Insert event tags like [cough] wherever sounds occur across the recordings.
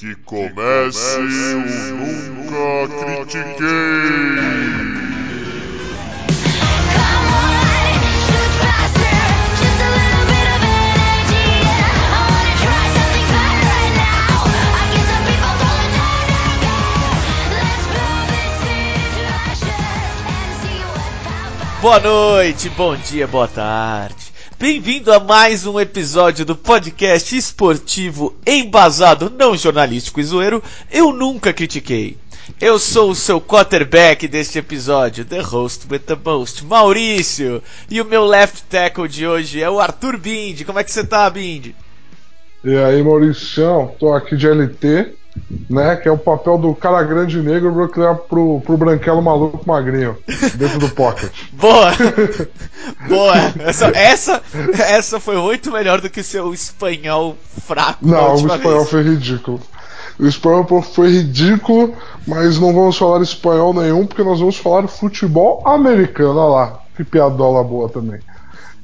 Que comece o Nunca Critiquei! Boa noite, bom dia, boa tarde. Bem-vindo a mais um episódio do podcast esportivo embasado, não jornalístico e zoeiro, Eu Nunca Critiquei. Eu sou o seu quarterback deste episódio, the host with the most, Maurício. E o meu left tackle de hoje é o Arthur Bindi. Como é que você tá, Bindi? E aí, Maurício, tô aqui de LT né? Que é o papel do cara grande negro pro, pro, pro branquelo maluco magrinho dentro do pocket. [laughs] Boa! Boa! Essa, essa, essa foi muito melhor do que seu espanhol fraco. Não, o espanhol vez. foi ridículo. O espanhol foi ridículo, mas não vamos falar espanhol nenhum, porque nós vamos falar futebol americano. Olha lá, que piadola boa também.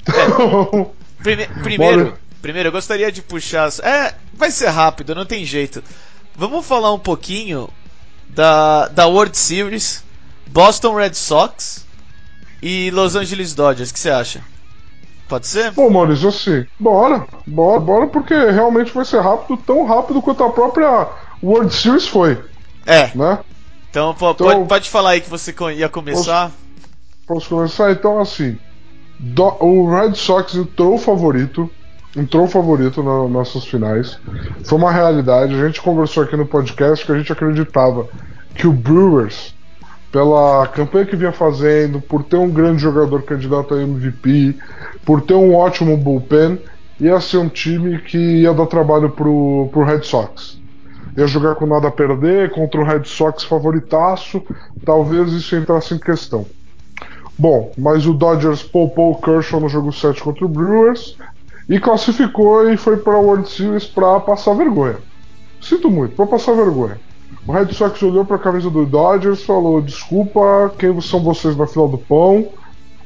Então, é. Prime primeiro, [laughs] primeiro, eu gostaria de puxar. É, vai ser rápido, não tem jeito. Vamos falar um pouquinho da, da World Series, Boston Red Sox e Los Angeles Dodgers. O que você acha? Pode ser? Bom, Maurício, assim, bora, bora, bora, porque realmente vai ser rápido, tão rápido quanto a própria World Series foi. É. Né? Então, pô, então pode, pode falar aí que você ia começar. Posso, posso começar? Então, assim, do, o Red Sox entrou o favorito, entrou favorito nas nossas finais. Foi uma realidade. A gente conversou aqui no podcast que a gente acreditava que o Brewers, pela campanha que vinha fazendo, por ter um grande jogador candidato a MVP, por ter um ótimo bullpen, ia ser um time que ia dar trabalho pro, pro Red Sox. Ia jogar com nada a perder, contra o Red Sox favoritaço, talvez isso entrasse em questão. Bom, mas o Dodgers poupou o Kershaw no jogo 7 contra o Brewers, e classificou e foi para a World Series para passar vergonha. Sinto muito, para passar vergonha. O Red Sox olhou para a camisa do Dodgers, falou: desculpa, quem são vocês na final do pão?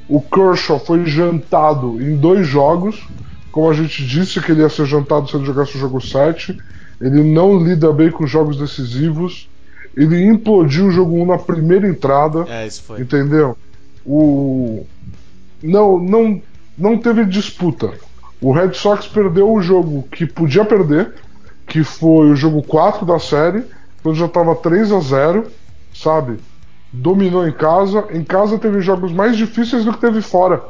O Kershaw foi jantado em dois jogos, como a gente disse que ele ia ser jantado se ele jogasse o jogo 7. Ele não lida bem com jogos decisivos. Ele implodiu o jogo 1 na primeira entrada. É, isso foi. Entendeu? O. Não, não, não teve disputa. O Red Sox perdeu o jogo que podia perder, que foi o jogo 4 da série, quando já estava 3 a 0 sabe? Dominou em casa. Em casa teve jogos mais difíceis do que teve fora,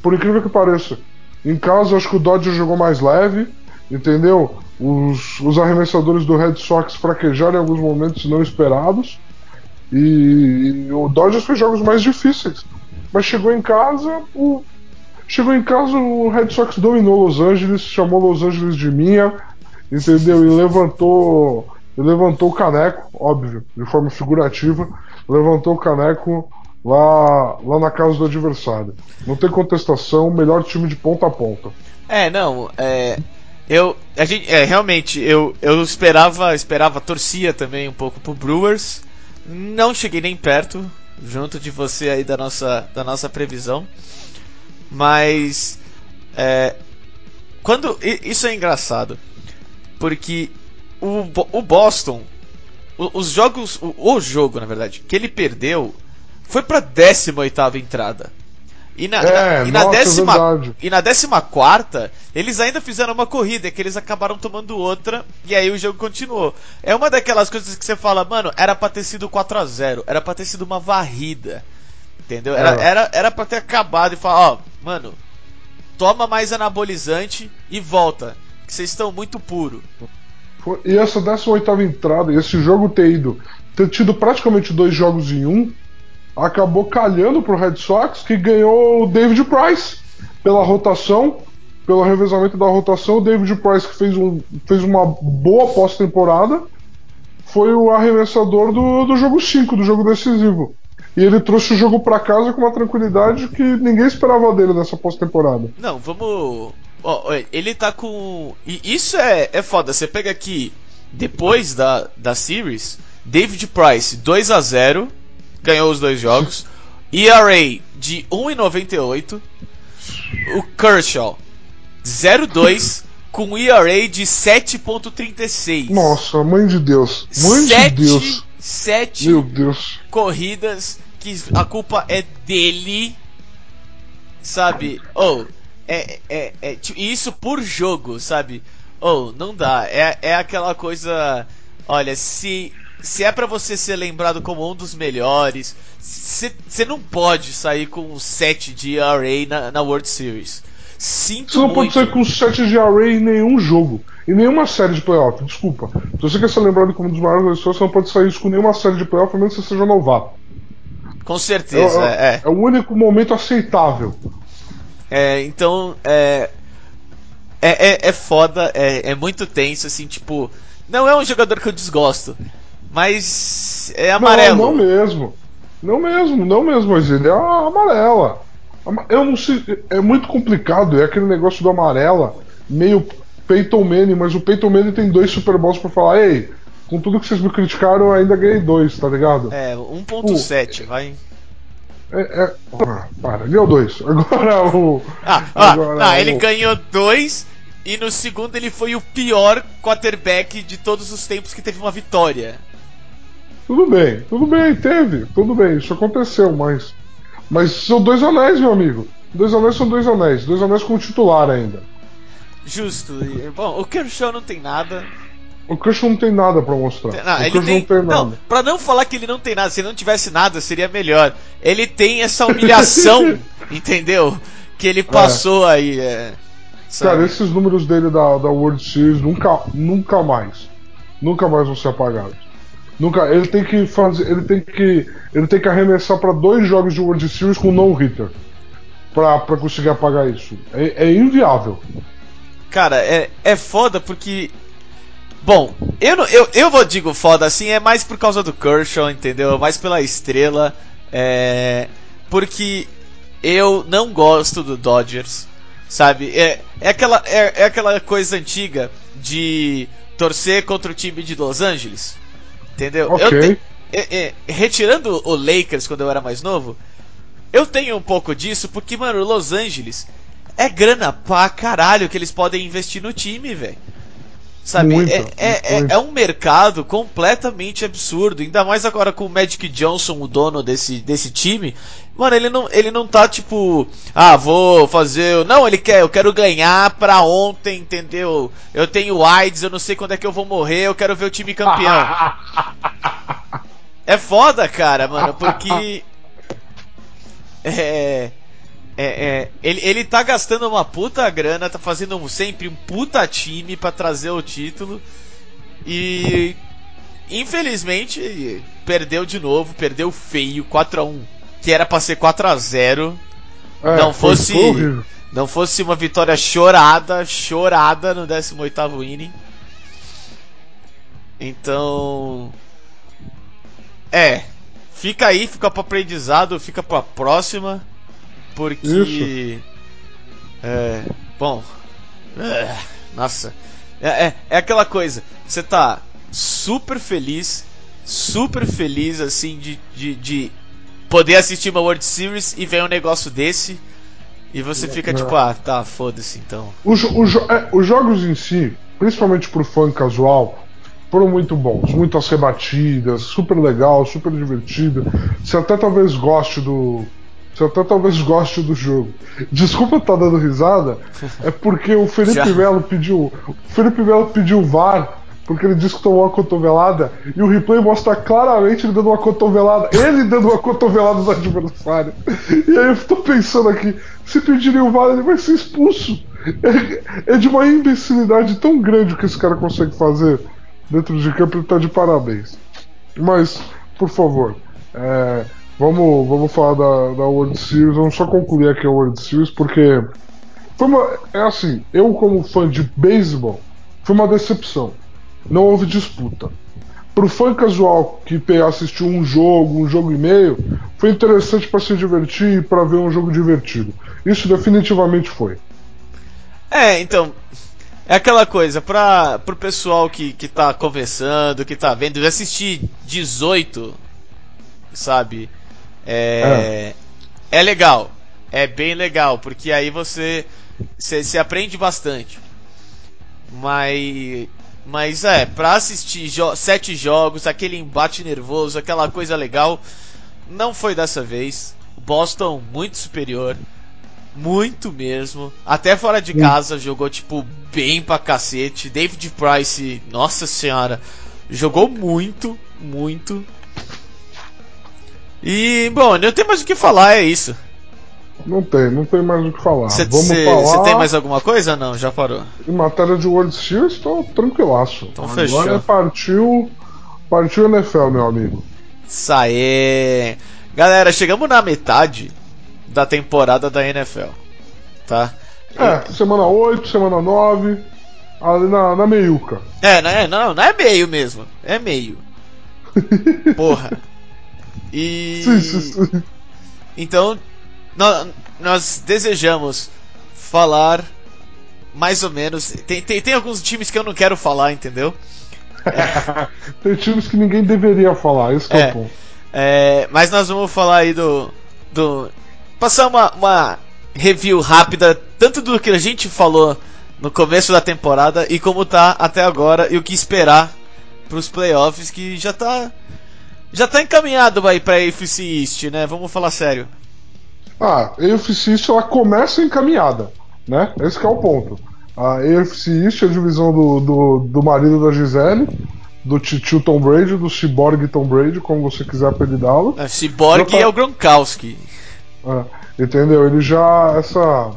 por incrível que pareça. Em casa, acho que o Dodger jogou mais leve, entendeu? Os, os arremessadores do Red Sox fraquejaram em alguns momentos não esperados. E, e o Dodgers fez jogos mais difíceis. Mas chegou em casa, o, Chegou em casa, o Red Sox dominou Los Angeles, chamou Los Angeles de minha, entendeu? E levantou, levantou o caneco, óbvio, de forma figurativa, levantou o caneco lá, lá na casa do adversário. Não tem contestação, melhor time de ponta a ponta. É, não, é, eu, a gente, é, realmente, eu, eu esperava, esperava, torcia também um pouco pro Brewers. Não cheguei nem perto, junto de você aí da nossa, da nossa previsão. Mas. É, quando. Isso é engraçado. Porque o, o Boston. os jogos. O, o, jogo, na verdade, que ele perdeu foi pra 18 entrada. E na, é, na, e, na nossa, décima, é e na décima quarta, eles ainda fizeram uma corrida, que eles acabaram tomando outra, e aí o jogo continuou. É uma daquelas coisas que você fala, mano, era pra ter sido 4 a 0 era pra ter sido uma varrida. Entendeu? Era, é. era, era pra ter acabado e falar, ó, mano, toma mais anabolizante e volta. Que vocês estão muito puro. E essa 18 entrada, esse jogo ter ido, ter tido praticamente dois jogos em um, acabou calhando pro Red Sox, que ganhou o David Price pela rotação, pelo revezamento da rotação. O David Price, que fez, um, fez uma boa pós-temporada, foi o arremessador do, do jogo 5, do jogo decisivo. E ele trouxe o jogo para casa com uma tranquilidade que ninguém esperava dele nessa pós-temporada. Não, vamos. Oh, ele tá com. E isso é, é foda. Você pega aqui, depois da, da series, David Price 2 a 0 ganhou os dois jogos. [laughs] ERA de 1,98. O Kershaw 0,2 com ERA de 7.36. Nossa, mãe de Deus. Mãe sete, de Deus. Sete Meu Deus. corridas que a culpa é dele. Sabe? Ou, oh, é, é, é, isso por jogo, sabe? Ou, oh, não dá. É, é aquela coisa. Olha, se, se é para você ser lembrado como um dos melhores, você não pode sair com um 7 de ERA na, na World Series. Sinto Você não muito. pode sair com 7 de ERA em nenhum jogo. Em nenhuma série de playoff, desculpa. Se você quer ser lembrado como um dos maiores pessoas, você não pode sair isso com nenhuma série de playoff, a menos que você seja novato. Com certeza, é, é. É o único momento aceitável. É, então, é, é, é, é foda, é, é muito tenso, assim, tipo. Não é um jogador que eu desgosto, mas é amarelo. Não, não mesmo. Não mesmo, não mesmo, mas ele é amarela. Eu não sei, é muito complicado, é aquele negócio do amarela, meio Peyton Manning, mas o Peyton Manning tem dois Super Bowls pra falar, ei, com tudo que vocês me criticaram, eu ainda ganhei dois, tá ligado? É, 1.7, vai. É, é, para, ganhou dois. [laughs] Agora o. Ah, ah, agora, ah ele o... ganhou dois e no segundo ele foi o pior quarterback de todos os tempos que teve uma vitória. Tudo bem, tudo bem, teve, tudo bem, isso aconteceu, mas. Mas são dois anéis, meu amigo. Dois anéis são dois anéis, dois anéis com titular ainda. Justo. Bom, o Kershaw não tem nada. O Kershaw não tem nada para mostrar. Não, o ele tem, não tem nada. Não, pra não falar que ele não tem nada, se ele não tivesse nada, seria melhor. Ele tem essa humilhação, [laughs] entendeu? Que ele passou é. aí. É, Cara, esses números dele da, da World Series nunca, nunca mais. Nunca mais vão ser apagados. Nunca, ele tem que fazer, ele tem que, ele tem que arremessar para dois jogos de World Series com no hitter para conseguir apagar isso. É, é, inviável. Cara, é, é foda porque Bom, eu, eu, eu vou digo foda assim, é mais por causa do Kershaw, entendeu? Mais pela estrela. É, porque eu não gosto do Dodgers, sabe? É, é, aquela, é, é aquela coisa antiga de torcer contra o time de Los Angeles. Entendeu? Okay. Eu te, é, é, retirando o Lakers quando eu era mais novo, eu tenho um pouco disso porque, mano, Los Angeles é grana pra caralho que eles podem investir no time, velho. Sabe? Muito, é, é, é, é, um mercado completamente absurdo. Ainda mais agora com o Magic Johnson, o dono desse, desse time. Mano, ele não, ele não tá tipo, ah, vou fazer. Não, ele quer, eu quero ganhar pra ontem, entendeu? Eu tenho AIDS, eu não sei quando é que eu vou morrer, eu quero ver o time campeão. [laughs] é foda, cara, mano, porque. [laughs] É. É, é, ele, ele tá gastando uma puta grana, tá fazendo um, sempre um puta time para trazer o título. E infelizmente perdeu de novo, perdeu feio, 4 a 1 que era pra ser 4 a 0 é, Não fosse não fosse uma vitória chorada, chorada no 18º inning. Então, é, fica aí, fica para aprendizado, fica para próxima. Porque. Isso. É. Bom. É, nossa. É, é, é aquela coisa. Você tá super feliz. Super feliz, assim, de, de, de poder assistir uma World Series e ver um negócio desse. E você fica tipo, ah, tá, foda-se então. Os, os, é, os jogos em si, principalmente pro fã casual, foram muito bons, muitas rebatidas, super legal, super divertido. Você até talvez goste do, você até talvez goste do jogo. Desculpa estar tá dando risada, é porque o Felipe Melo pediu. O Felipe Melo pediu VAR porque ele disse que tomou uma cotovelada e o replay mostra claramente ele dando uma cotovelada, ele dando uma cotovelada no adversário. E aí eu tô pensando aqui, se pedirem o VAR, ele vai ser expulso. É, é de uma imbecilidade tão grande o que esse cara consegue fazer dentro de campo, ele tá de parabéns. Mas, por favor, é, Vamos, vamos falar da, da World Series, vamos só concluir aqui a World Series, porque foi uma, é assim, eu como fã de beisebol, foi uma decepção. Não houve disputa. Pro fã casual que assistiu um jogo, um jogo e meio, foi interessante para se divertir e para ver um jogo divertido. Isso definitivamente foi. É, então, é aquela coisa, para pro pessoal que, que tá conversando, que tá vendo, assistir 18, sabe? É, é, é legal. É bem legal, porque aí você, você, aprende bastante. Mas. Mas é, pra assistir jo sete jogos, aquele embate nervoso, aquela coisa legal, não foi dessa vez. Boston muito superior. Muito mesmo. Até fora de casa jogou, tipo, bem pra cacete. David Price, nossa senhora, jogou muito, muito. E, bom, não tem mais o que falar, é isso. Não tem, não tem mais o que falar. Você tem mais alguma coisa? Não, já parou. Em matéria de World Series, estou tranquilaço. Então Agora fechou. é partiu. Partiu NFL, meu amigo. Isso aí. Galera, chegamos na metade da temporada da NFL. Tá? É, semana 8, semana 9, ali na, na meiuca. É, não é, não, não é meio mesmo. É meio. [laughs] Porra. E. Sim, sim, sim. Então, nó- nós desejamos falar mais ou menos. Tem, tem, tem alguns times que eu não quero falar, entendeu? [laughs] Tem times que ninguém deveria falar, esse que é, É. o ponto. É, mas nós vamos falar aí do. do passar uma, uma review rápida, tanto do que a gente falou no começo da temporada e como tá até agora e o que esperar pros playoffs, que já tá. Já tá encaminhado aí pra AFC East, né? Vamos falar sério. Ah, a AFC East ela começa encaminhada, né? Esse que é o ponto. A AFC East é a divisão do, do, do marido da Gisele, do tio Tom Brady, do Cyborg Tom Brady, como você quiser apelidá-lo. A Cyborg tá- é o Gronkowski. É, entendeu? Ele já. Essa,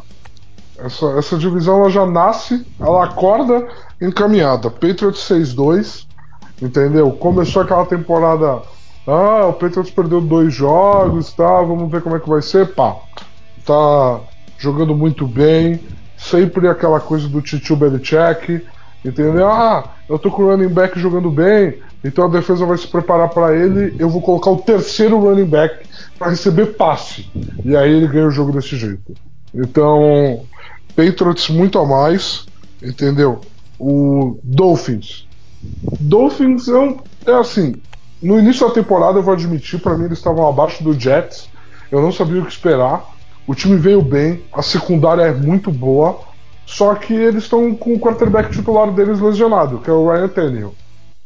essa, essa divisão ela já nasce, ela acorda encaminhada. Patriots 6-2, entendeu? Começou aquela temporada. Ah, o Patriots perdeu dois jogos, tá? Vamos ver como é que vai ser. Pá, tá jogando muito bem. Sempre aquela coisa do Titio Belichick, entendeu? Ah, eu tô com o running back jogando bem, então a defesa vai se preparar para ele. Eu vou colocar o terceiro running back para receber passe. E aí ele ganha o jogo desse jeito. Então, Patriots muito a mais, entendeu? O Dolphins. Dolphins é, um- é assim. No início da temporada, eu vou admitir, para mim eles estavam abaixo do Jets. Eu não sabia o que esperar. O time veio bem, a secundária é muito boa. Só que eles estão com o quarterback titular deles lesionado, que é o Ryan Tannehill.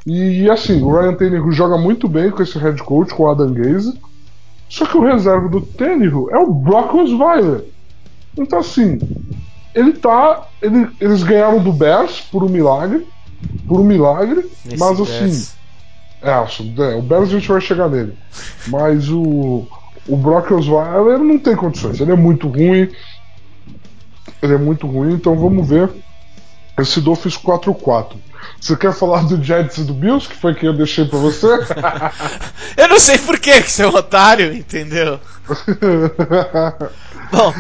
E assim, o Ryan Tannehill joga muito bem com esse head coach, com o Adam Gaze. Só que o reserva do Tannehill é o Brock Osweiler. Então assim, ele tá. ele- eles ganharam do Bears por um milagre. Por um milagre. Nesse mas assim. Bears. É, é, o Bears a gente vai chegar nele. Mas o. O Brock Osweiler não tem condições. Ele é muito ruim. Ele é muito ruim, então vamos ver. Esse Dolphins 4-4. Você quer falar do Jets e do Bills, que foi que eu deixei pra você? [laughs] Eu não sei por que que você é um otário, entendeu? [laughs] Bom,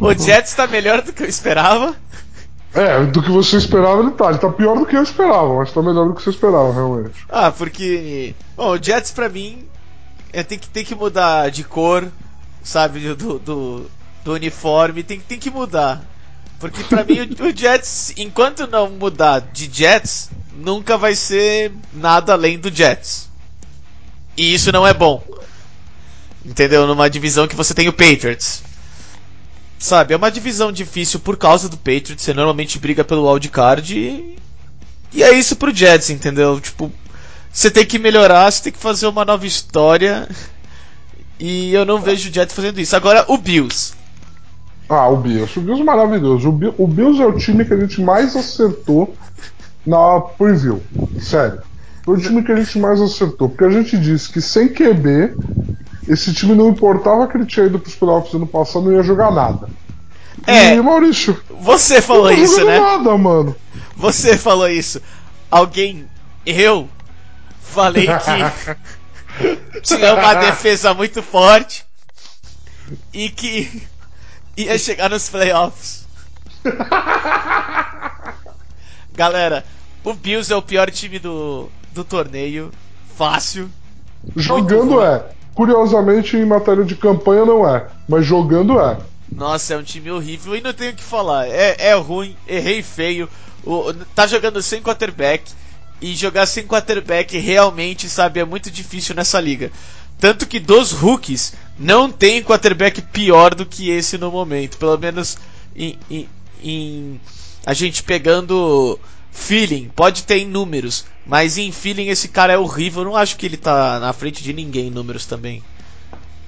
o, o Jets tá melhor do que eu esperava. É, do que você esperava ele tá. Ele tá pior do que eu esperava, mas tá melhor do que você esperava, realmente. Ah, porque. Bom, o Jets pra mim é, tem, que, tem que mudar de cor, sabe? Do, do, do uniforme, tem, tem que mudar. Porque pra mim o, o Jets, enquanto não mudar de Jets, nunca vai ser nada além do Jets. E isso não é bom. Entendeu? Numa divisão que você tem o Patriots. Sabe, é uma divisão difícil por causa do Patriots, você normalmente briga pelo wildcard e. E é isso pro Jets, entendeu? Tipo, você tem que melhorar, você tem que fazer uma nova história. [laughs] E eu não vejo o Jets fazendo isso. Agora, o Bills. Ah, o Bills. O Bills é maravilhoso. O, Bi- o Bills é o time que a gente mais acertou na preview. Sério. Foi o time que a gente mais acertou. Porque a gente disse que sem QB, esse time não importava que ele tinha ido pros playoffs ano passado, não ia jogar nada. É. E, Maurício, Você falou isso, né? nada, mano. Você falou isso. Alguém. Eu. Falei que. [laughs] tinha uma defesa muito forte. E que. ia chegar nos playoffs. [laughs] Galera, o Bills é o pior time do, do torneio. Fácil. Jogando é. Curiosamente, em matéria de campanha não é. Mas jogando é. Nossa, é um time horrível e não tenho o que falar. É, é ruim, errei feio. O, tá jogando sem quarterback. E jogar sem quarterback realmente, sabe, é muito difícil nessa liga. Tanto que dos rookies, não tem quarterback pior do que esse no momento. Pelo menos em, em, em, a gente pegando feeling, pode ter em números, mas em feeling esse cara é horrível. Eu não acho que ele tá na frente de ninguém em números também.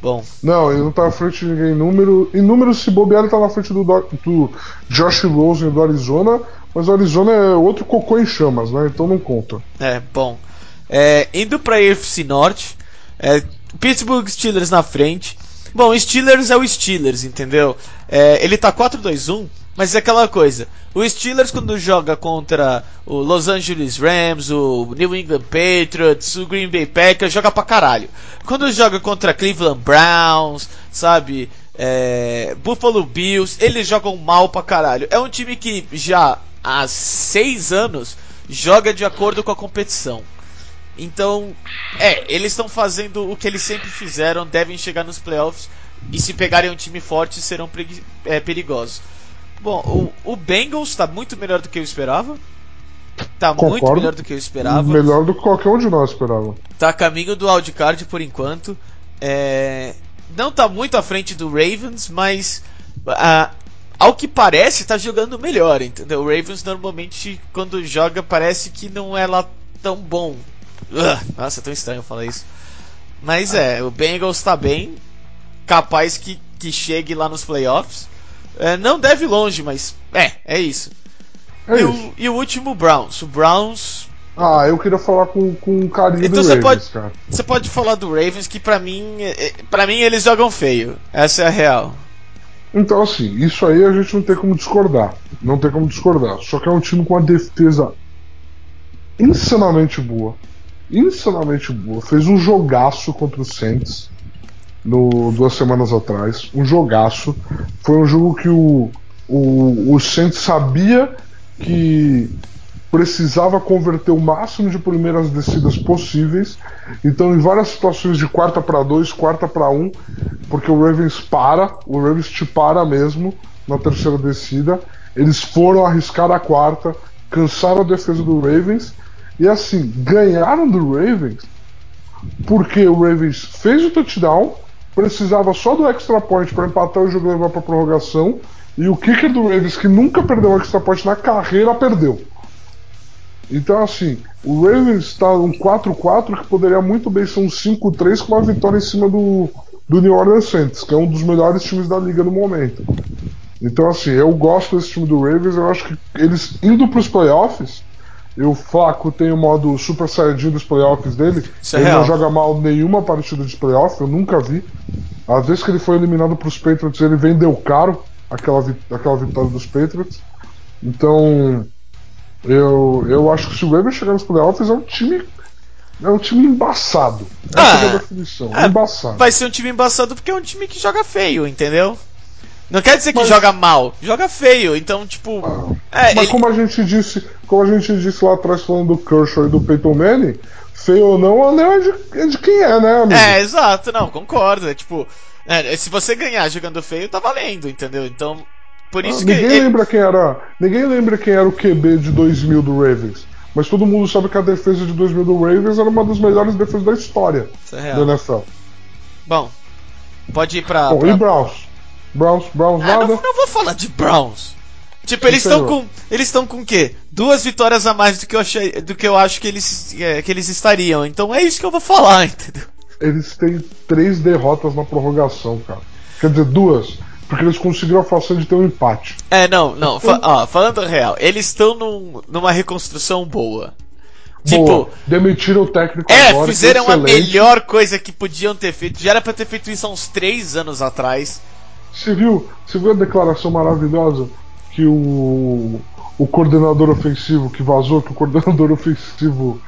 Bom. Não, ele não tá na frente de ninguém em número. Em números, se bobear, ele tá na frente do, do Josh Rosen do Arizona, mas o Arizona é outro cocô em chamas, né? Então não conta. É, bom. É, indo pra AFC Norte, é, Pittsburgh Steelers na frente. Bom, Steelers é o Steelers, entendeu? É, ele tá 4-2-1, mas é aquela coisa. O Steelers quando joga contra o Los Angeles Rams, o New England Patriots, o Green Bay Packers, joga pra caralho. Quando joga contra Cleveland Browns, sabe? É, Buffalo Bills, eles jogam mal pra caralho. É um time que já há seis anos joga de acordo com a competição. Então, é, eles estão fazendo o que eles sempre fizeram, devem chegar nos playoffs e se pegarem um time forte serão é, perigosos. Bom, o, o Bengals está muito melhor do que eu esperava. Tá Concordo. muito melhor do que eu esperava. Melhor do que qualquer um de nós esperava. Tá a caminho do wildcard por enquanto. É... Não tá muito à frente do Ravens, mas uh, ao que parece tá jogando melhor, entendeu? O Ravens normalmente quando joga parece que não é lá tão bom nossa, é tão estranho falar isso. Mas é, o Bengals tá bem. Capaz que, que chegue lá nos playoffs. É, não deve longe, mas é, é isso. É e, isso. O, e o último Browns. O Browns. Ah, eu queria falar com, com carinho então do Ravens, pode, cara. Você pode falar do Ravens que pra mim. É, para mim eles jogam feio. Essa é a real. Então, assim, isso aí a gente não tem como discordar. Não tem como discordar. Só que é um time com uma defesa insanamente boa insanamente boa. Fez um jogaço contra o Saints no, duas semanas atrás. Um jogaço. Foi um jogo que o, o, o Saints sabia que precisava converter o máximo de primeiras descidas possíveis. Então, em várias situações de quarta para dois, quarta para um, porque o Ravens para, o Ravens te para mesmo na terceira descida. Eles foram arriscar a quarta, cansaram a defesa do Ravens e assim, ganharam do Ravens porque o Ravens fez o touchdown, precisava só do extra point para empatar o jogo e levar para prorrogação. E o kicker do Ravens, que nunca perdeu um extra point na carreira, perdeu. Então, assim, o Ravens está um 4-4 que poderia muito bem ser um 5-3 com uma vitória em cima do, do New Orleans Saints, que é um dos melhores times da liga no momento. Então, assim, eu gosto desse time do Ravens. Eu acho que eles indo para os playoffs e o Flaco tem o modo Super Saiyajin dos playoffs dele. Isso é ele real. não joga mal nenhuma partida de playoff, eu nunca vi. Às vezes que ele foi eliminado para os Patriots, ele vendeu caro aquela, vi aquela vitória dos Patriots. Então, eu, eu acho que se o Ravens chegar nos playoffs é um time. É um time embaçado. Essa Ah, é a definição. é, embaçado. Vai ser um time embaçado porque é um time que joga feio, entendeu? Não quer dizer que Mas- joga mal, joga feio. Então, tipo. É, Mas ele- como a gente disse, como a gente disse lá atrás falando do Kershaw e do Peyton Manning, feio ou não, o anel é de, é de quem é, né, amigo? É, exato, não, concordo. É tipo, é, se você ganhar jogando feio, tá valendo, entendeu? Então, por isso Ah, que. ninguém lembra quem era. Ninguém lembra quem era o QB de 2000 do Ravens. Mas todo mundo sabe que a defesa de 2000 do Ravens era uma das melhores defesas da história Isso é real. NFL. Bom, pode ir pra. Bom, pra- e Browns? Browns, Browns Ah, nada? não, não vou falar de Browns. Tipo, eles estão com. Eles estão com o quê? Duas vitórias a mais do que eu achei, do que eu acho que eles, é, que eles estariam. Então é isso que eu vou falar, [laughs] entendeu? Eles têm três derrotas na prorrogação, cara. Quer dizer, duas. Porque eles conseguiram a façanha de ter um empate. É, não, não. fa- ó, falando real, eles estão num- numa reconstrução boa. Tipo, Boa, demitiram o técnico É, agora. que fizeram a melhor coisa que podiam ter feito. Já era pra ter feito isso há uns três anos atrás. Você viu, você viu a declaração maravilhosa que o, o coordenador ofensivo que vazou, que o coordenador [laughs] ofensivo,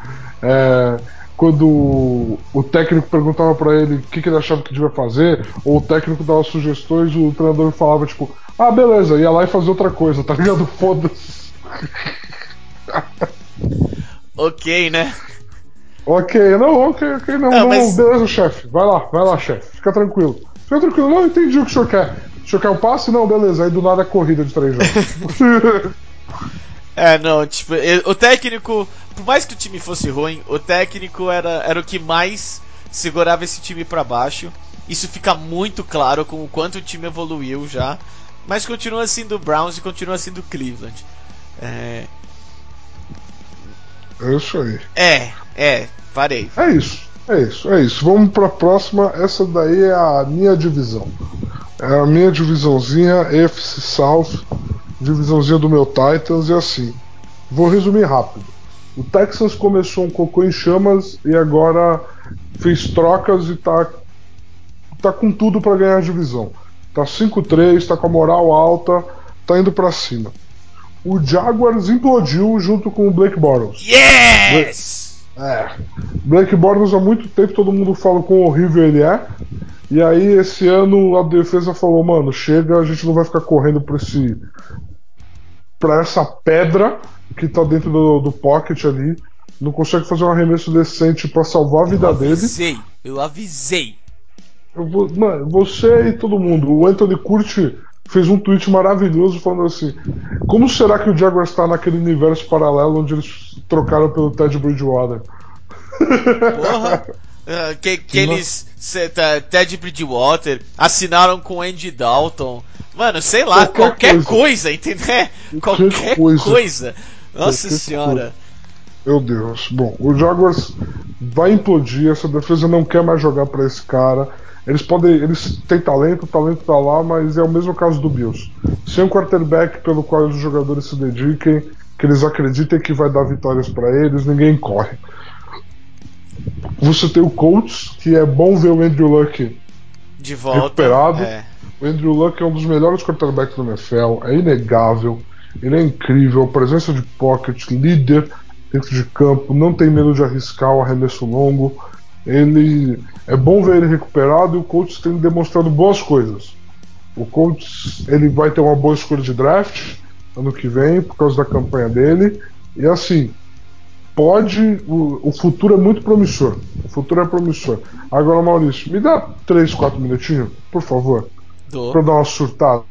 é, quando o, o técnico perguntava pra ele o que, que ele achava que devia fazer, ou o técnico dava sugestões, o treinador falava tipo, ah, beleza, ia lá e fazer outra coisa, tá ligado? [laughs] Foda-se. Ok, né? Ok, não, ok, ok, não, Ah, não, mas- beleza, chefe, vai lá, vai lá, chefe, fica tranquilo. Fica tranquilo, não entendi o que o senhor quer. O senhor quer um passe? Não, beleza, aí do nada é corrida de três jogos. [laughs] É, não, tipo, o técnico, por mais que o time fosse ruim, o técnico era, era o que mais segurava esse time pra baixo. Isso fica muito claro com o quanto o time evoluiu já. Mas continua sendo o Browns e continua sendo o Cleveland. É, É isso aí. é, é, parei. É isso. É isso, é isso. Vamos pra próxima. Essa daí é a minha divisão. É a minha divisãozinha FC South, divisãozinha do meu Titans e assim. Vou resumir rápido. O Texans começou um cocô em chamas e agora fez trocas e tá tá com tudo pra ganhar a divisão. Tá 5-3, tá com a moral alta, tá indo pra cima. O Jaguars implodiu junto com o Blake Bortles. Yes! É. Bortles há muito tempo todo mundo fala quão horrível ele é. E aí esse ano a defesa falou, mano, chega, a gente não vai ficar correndo pra esse. pra essa pedra que tá dentro do, do pocket ali. Não consegue fazer um arremesso decente pra salvar a vida eu dele. avisei, eu avisei. Eu vou- mano, você e todo mundo. O Anthony Curti fez um tweet maravilhoso falando assim: Como será que o Jaguars está naquele universo paralelo onde eles trocaram pelo Ted Bridgewater? Porra! [laughs] Ah, que, que eles, cê, tá, Ted Bridgewater, assinaram com Andy Dalton. Mano, sei lá, Qualquer qualquer, coisa. coisa. entendeu? Qualquer coisa. coisa. Nossa Qualquer senhora. Meu Deus. Bom, o Jaguars vai implodir, essa defesa não quer mais jogar pra esse cara. Eles podem. Eles têm talento, o talento tá lá, mas é o mesmo caso do Bills. Sem um quarterback pelo qual os jogadores se dediquem, que eles acreditem que vai dar vitórias pra eles, ninguém corre. Você tem o Colts, que é bom ver o Andrew Luck. De volta. Recuperado. É. O Andrew Luck é um dos melhores quarterbacks do NFL, é inegável, ele é incrível, presença de pocket, líder dentro de campo, não tem medo de arriscar o arremesso longo. Ele é bom ver ele recuperado e o Colts tem demonstrado boas coisas. O Colts ele vai ter uma boa escolha de draft ano que vem por causa da campanha dele e assim pode o, o futuro é muito promissor. O futuro é promissor. Agora Maurício, me dá 3, 4 minutinhos, por favor, eu dar uma surtada.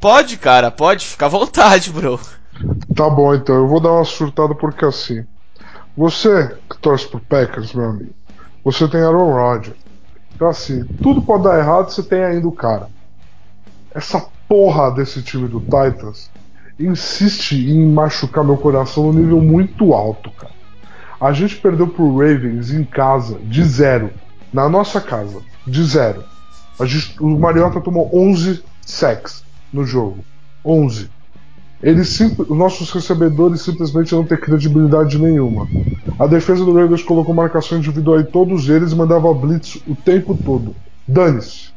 Pode, cara, pode, fica à vontade, bro. Tá bom, então. Eu vou dar uma surtada porque assim. Você que torce pro Packers, meu amigo, você tem Aaron Rodgers. Então assim, tudo pode dar errado, você tem ainda o cara. Essa porra desse time do Titans insiste em machucar meu coração num nível muito alto, cara. A gente perdeu pro Ravens em casa, de zero. Na nossa casa, de zero. Gente, o Mariota tomou 11 sacks no jogo. 11. Eles os nossos recebedores simplesmente não têm credibilidade nenhuma. A defesa do Raiders colocou marcação individual em todos eles e mandava blitz o tempo todo. Dane-se.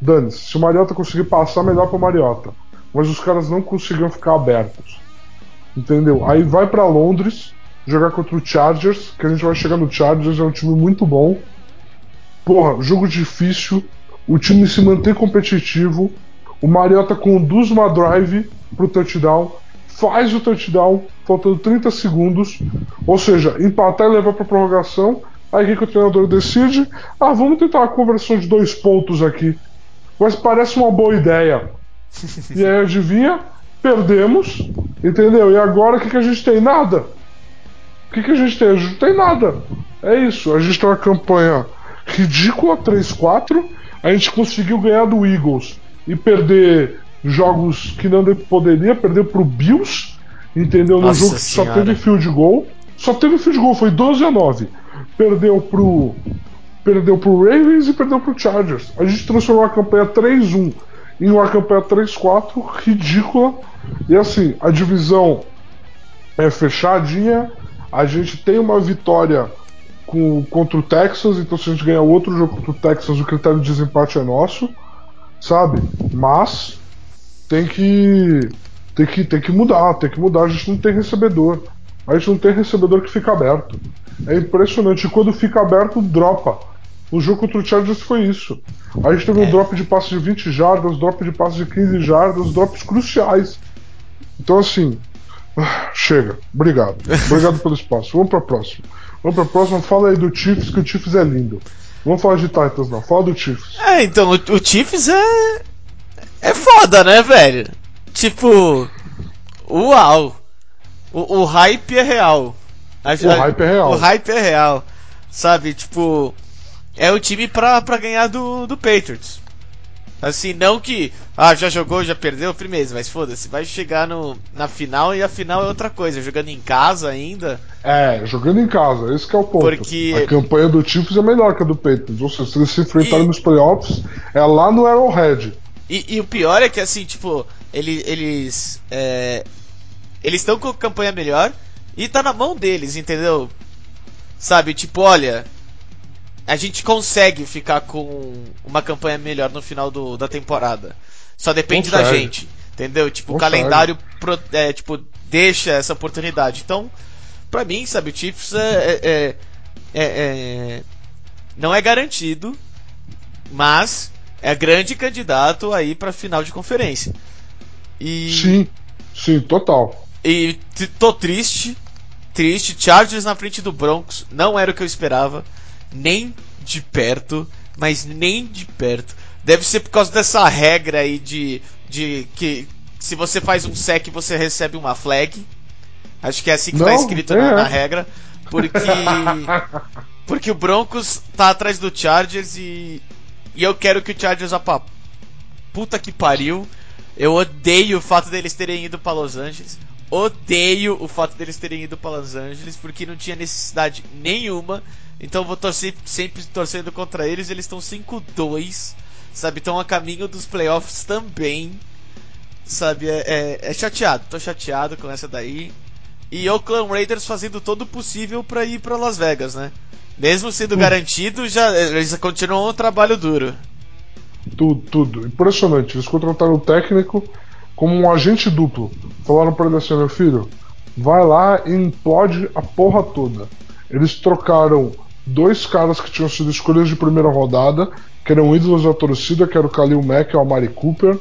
Dane-se. Se o Mariota conseguir passar, melhor para Mariota. Mas os caras não conseguiam ficar abertos. Entendeu? Aí vai para Londres jogar contra o Chargers, que a gente vai chegar no Chargers, é um time muito bom. Porra, jogo difícil. O time se mantém competitivo. O Mariota conduz uma drive pro touchdown, faz o touchdown, faltando 30 segundos. Ou seja, empatar e levar pra prorrogação. Aí o que, que o treinador decide? Ah, vamos tentar uma conversão de dois pontos aqui. Mas parece uma boa ideia. [laughs] E aí adivinha? Perdemos. Entendeu? E agora o que, que a gente tem? Nada. O que, que a gente tem? A gente não tem nada. É isso. A gente tem uma campanha ridícula, 3-4. A gente conseguiu ganhar do Eagles e perder jogos que não de- poderia, perder pro Bills. Entendeu? No Nossa jogo que só teve field goal. Só teve field goal, foi 12 a 9. Perdeu pro. Perdeu pro Ravens e perdeu pro Chargers. A gente transformou a campanha 3-1 em uma campanha 3-4 ridícula. E assim, a divisão é fechadinha. A gente tem uma vitória com, contra o Texas, então se a gente ganhar outro jogo contra o Texas, o critério de desempate é nosso, sabe? Mas tem que tem que tem que mudar, tem que mudar. A gente não tem recebedor. A gente não tem recebedor que fica aberto. É impressionante. E quando fica aberto, dropa. O jogo contra o Chargers foi isso. A gente teve um drop de passe de 20 jardas, drop de passe de 15 jardas, drops cruciais. Então, assim, ah, chega. Obrigado. Obrigado [laughs] pelo espaço. Vamos pra próxima. Vamos pra próxima. Fala aí do Chiefs, que o Chiefs é lindo. Vamos falar de Titans, não. Fala do Chiefs. É, então, o, o Chiefs é. É foda, né, velho? Tipo. Uau! O, o hype é real. A- O hype é real. O hype é real. Sabe, tipo. É o time pra, pra ganhar do, do Patriots. Assim, não que. Ah, já jogou, já perdeu, firmeza, mas foda-se, vai chegar no, na final e a final é outra coisa, jogando em casa ainda. É, jogando em casa, esse é o ponto. Porque- A campanha do Chiefs é melhor que a do Patriots. Ou seja, se eles se enfrentarem E- nos playoffs, é lá no Arrowhead. E, e o pior é que, assim, tipo, ele, eles. é, eles estão com a campanha melhor e tá na mão deles, entendeu? Sabe, tipo, olha. A gente consegue ficar com uma campanha melhor no final do, da temporada. Só depende da gente, entendeu? Tipo, o calendário pro- é, tipo, deixa essa oportunidade. Então, pra mim, sabe, o Chiefs é, é- é- é- é- não é garantido, mas é grande candidato aí pra final de conferência. E, Sim, sim, total. e tô triste, triste. Chargers na frente do Broncos não era o que eu esperava, nem de perto, mas nem de perto. Deve ser por causa dessa regra aí de, de que se você faz um sec você recebe uma flag. Acho que é assim que tá Não, escrito é. na, na regra, porque [laughs] porque o Broncos tá atrás do Chargers e e eu quero que o Chargers vá pra puta que pariu. Eu odeio o fato deles terem ido pra Los Angeles. Odeio o fato deles terem ido pra Los Angeles porque não tinha necessidade nenhuma. Então eu vou torcer sempre torcendo contra eles. Eles estão 5-2, sabe? Estão a caminho dos playoffs também. Sabe? É, é- é chateado. Tô chateado com essa daí. E Oakland Raiders fazendo todo o possível pra ir pra Las Vegas, né? Mesmo sendo garantido, já eles continuam um trabalho duro. Tudo, tudo. Impressionante. Eles contrataram o técnico como um agente duplo. Falaram pra ele assim: meu filho, vai lá e implode a porra toda. Eles trocaram dois caras que tinham sido escolhas de primeira rodada, que eram ídolos da torcida, que era o Khalil Mack e o Amari Cooper.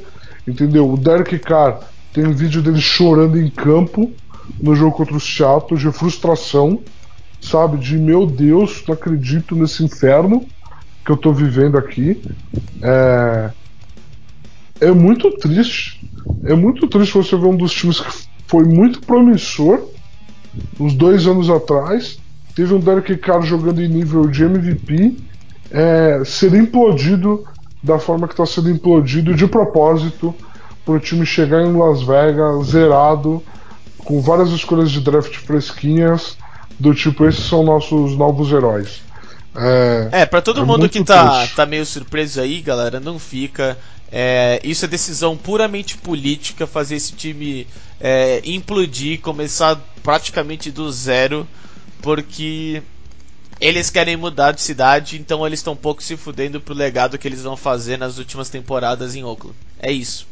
Entendeu? O Derek Carr tem um vídeo dele chorando em campo no jogo contra os Seattle de frustração, sabe? De meu Deus, não acredito nesse inferno que eu tô vivendo aqui. É, é muito triste. É muito triste você ver um dos times que foi muito promissor uns dois anos atrás. Teve um Derek Carr jogando em nível de MVP é, ser implodido da forma que está sendo implodido de propósito para o time chegar em Las Vegas zerado, com várias escolhas de draft fresquinhas, do tipo, esses são nossos novos heróis. É, É, pra todo É mundo que tá, triste. tá meio surpreso aí, galera, não fica. É, isso é decisão puramente política, fazer esse time é, implodir, começar praticamente do zero, porque eles querem mudar de cidade, então eles estão um pouco se fudendo pro legado que eles vão fazer nas últimas temporadas em Oakland. É isso.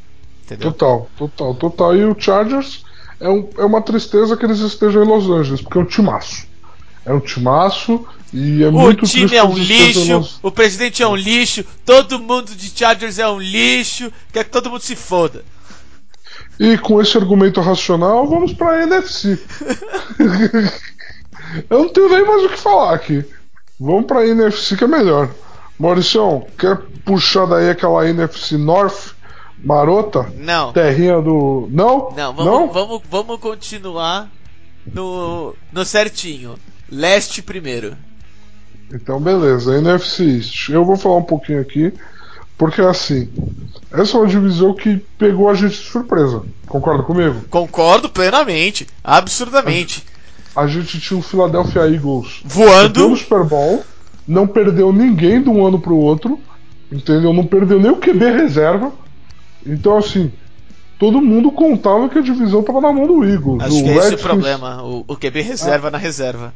Entendeu? Total, total, total. E o Chargers é, um- é uma tristeza que eles estejam em Los Angeles, porque é um timaço. É um timaço e é O muito time triste é um lixo, Los- o presidente é um lixo, todo mundo de Chargers é um lixo, quer que todo mundo se foda. E com esse argumento racional, vamos pra NFC. [laughs] Eu não tenho nem mais o que falar aqui. Vamos pra NFC que é melhor. Mauricião, quer puxar daí aquela NFC North marota? Não. Terrinha do. Não? Não, vamos, vamos, vamos continuar no, no certinho. Leste primeiro. Então, beleza. NFC East. Eu vou falar um pouquinho aqui, porque assim, essa é uma divisão que pegou a gente de surpresa. Concorda comigo? Concordo plenamente. Absurdamente. A gente tinha o Philadelphia Eagles Voando. pelo Super Bowl, não perdeu ninguém de um ano pro outro, entendeu? Não perdeu nem o QB reserva. Então, assim, todo mundo contava que a divisão tava na mão do Eagles. Acho o que é esse o problema. O, o QB reserva na reserva.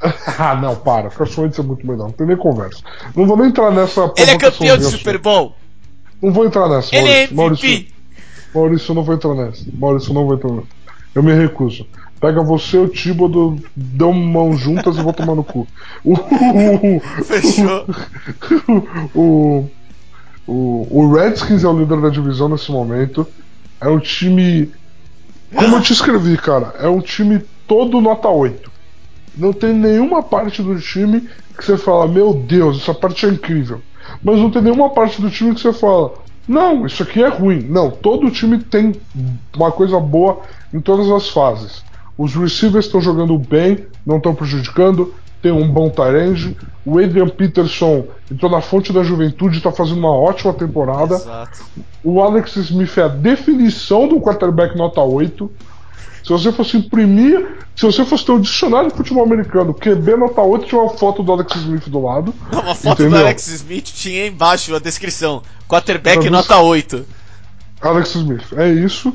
[laughs] ah, não, para. O Carson Wentz é muito melhor. Não tem nem conversa. Não vou nem entrar nessa. Ele é campeão de Super. Bowl. Não vou entrar nessa. Ele é Maurício. MVP. Maurício, Maurício, eu não vou entrar nessa. Maurício, eu não vou entrar nessa. Eu me recuso. Pega você e o Tíbodo, dão mão juntas e vou tomar no cu. O, Fechou. o, o, o Redskins é o líder da divisão nesse momento. É um time. Como eu te escrevi, cara, é um time todo nota 8. Não tem nenhuma parte do time que você fala, meu Deus, essa parte é incrível. Mas não tem nenhuma parte do time que você fala, não, isso aqui é ruim. Não, todo time tem uma coisa boa em todas as fases. Os receivers estão jogando bem, não estão prejudicando. tem um bom tarenge. O Adrian Peterson entrou na fonte da juventude, está fazendo uma ótima temporada. Exato. O Alex Smith é a definição do quarterback nota 8. Se você fosse imprimir, se você fosse ter um dicionário de futebol americano, QB nota 8 tinha uma foto do Alex Smith do lado. [laughs] Uma foto Entendeu? do Alex Smith tinha embaixo a descrição: quarterback nota 8. Alex Smith, é isso,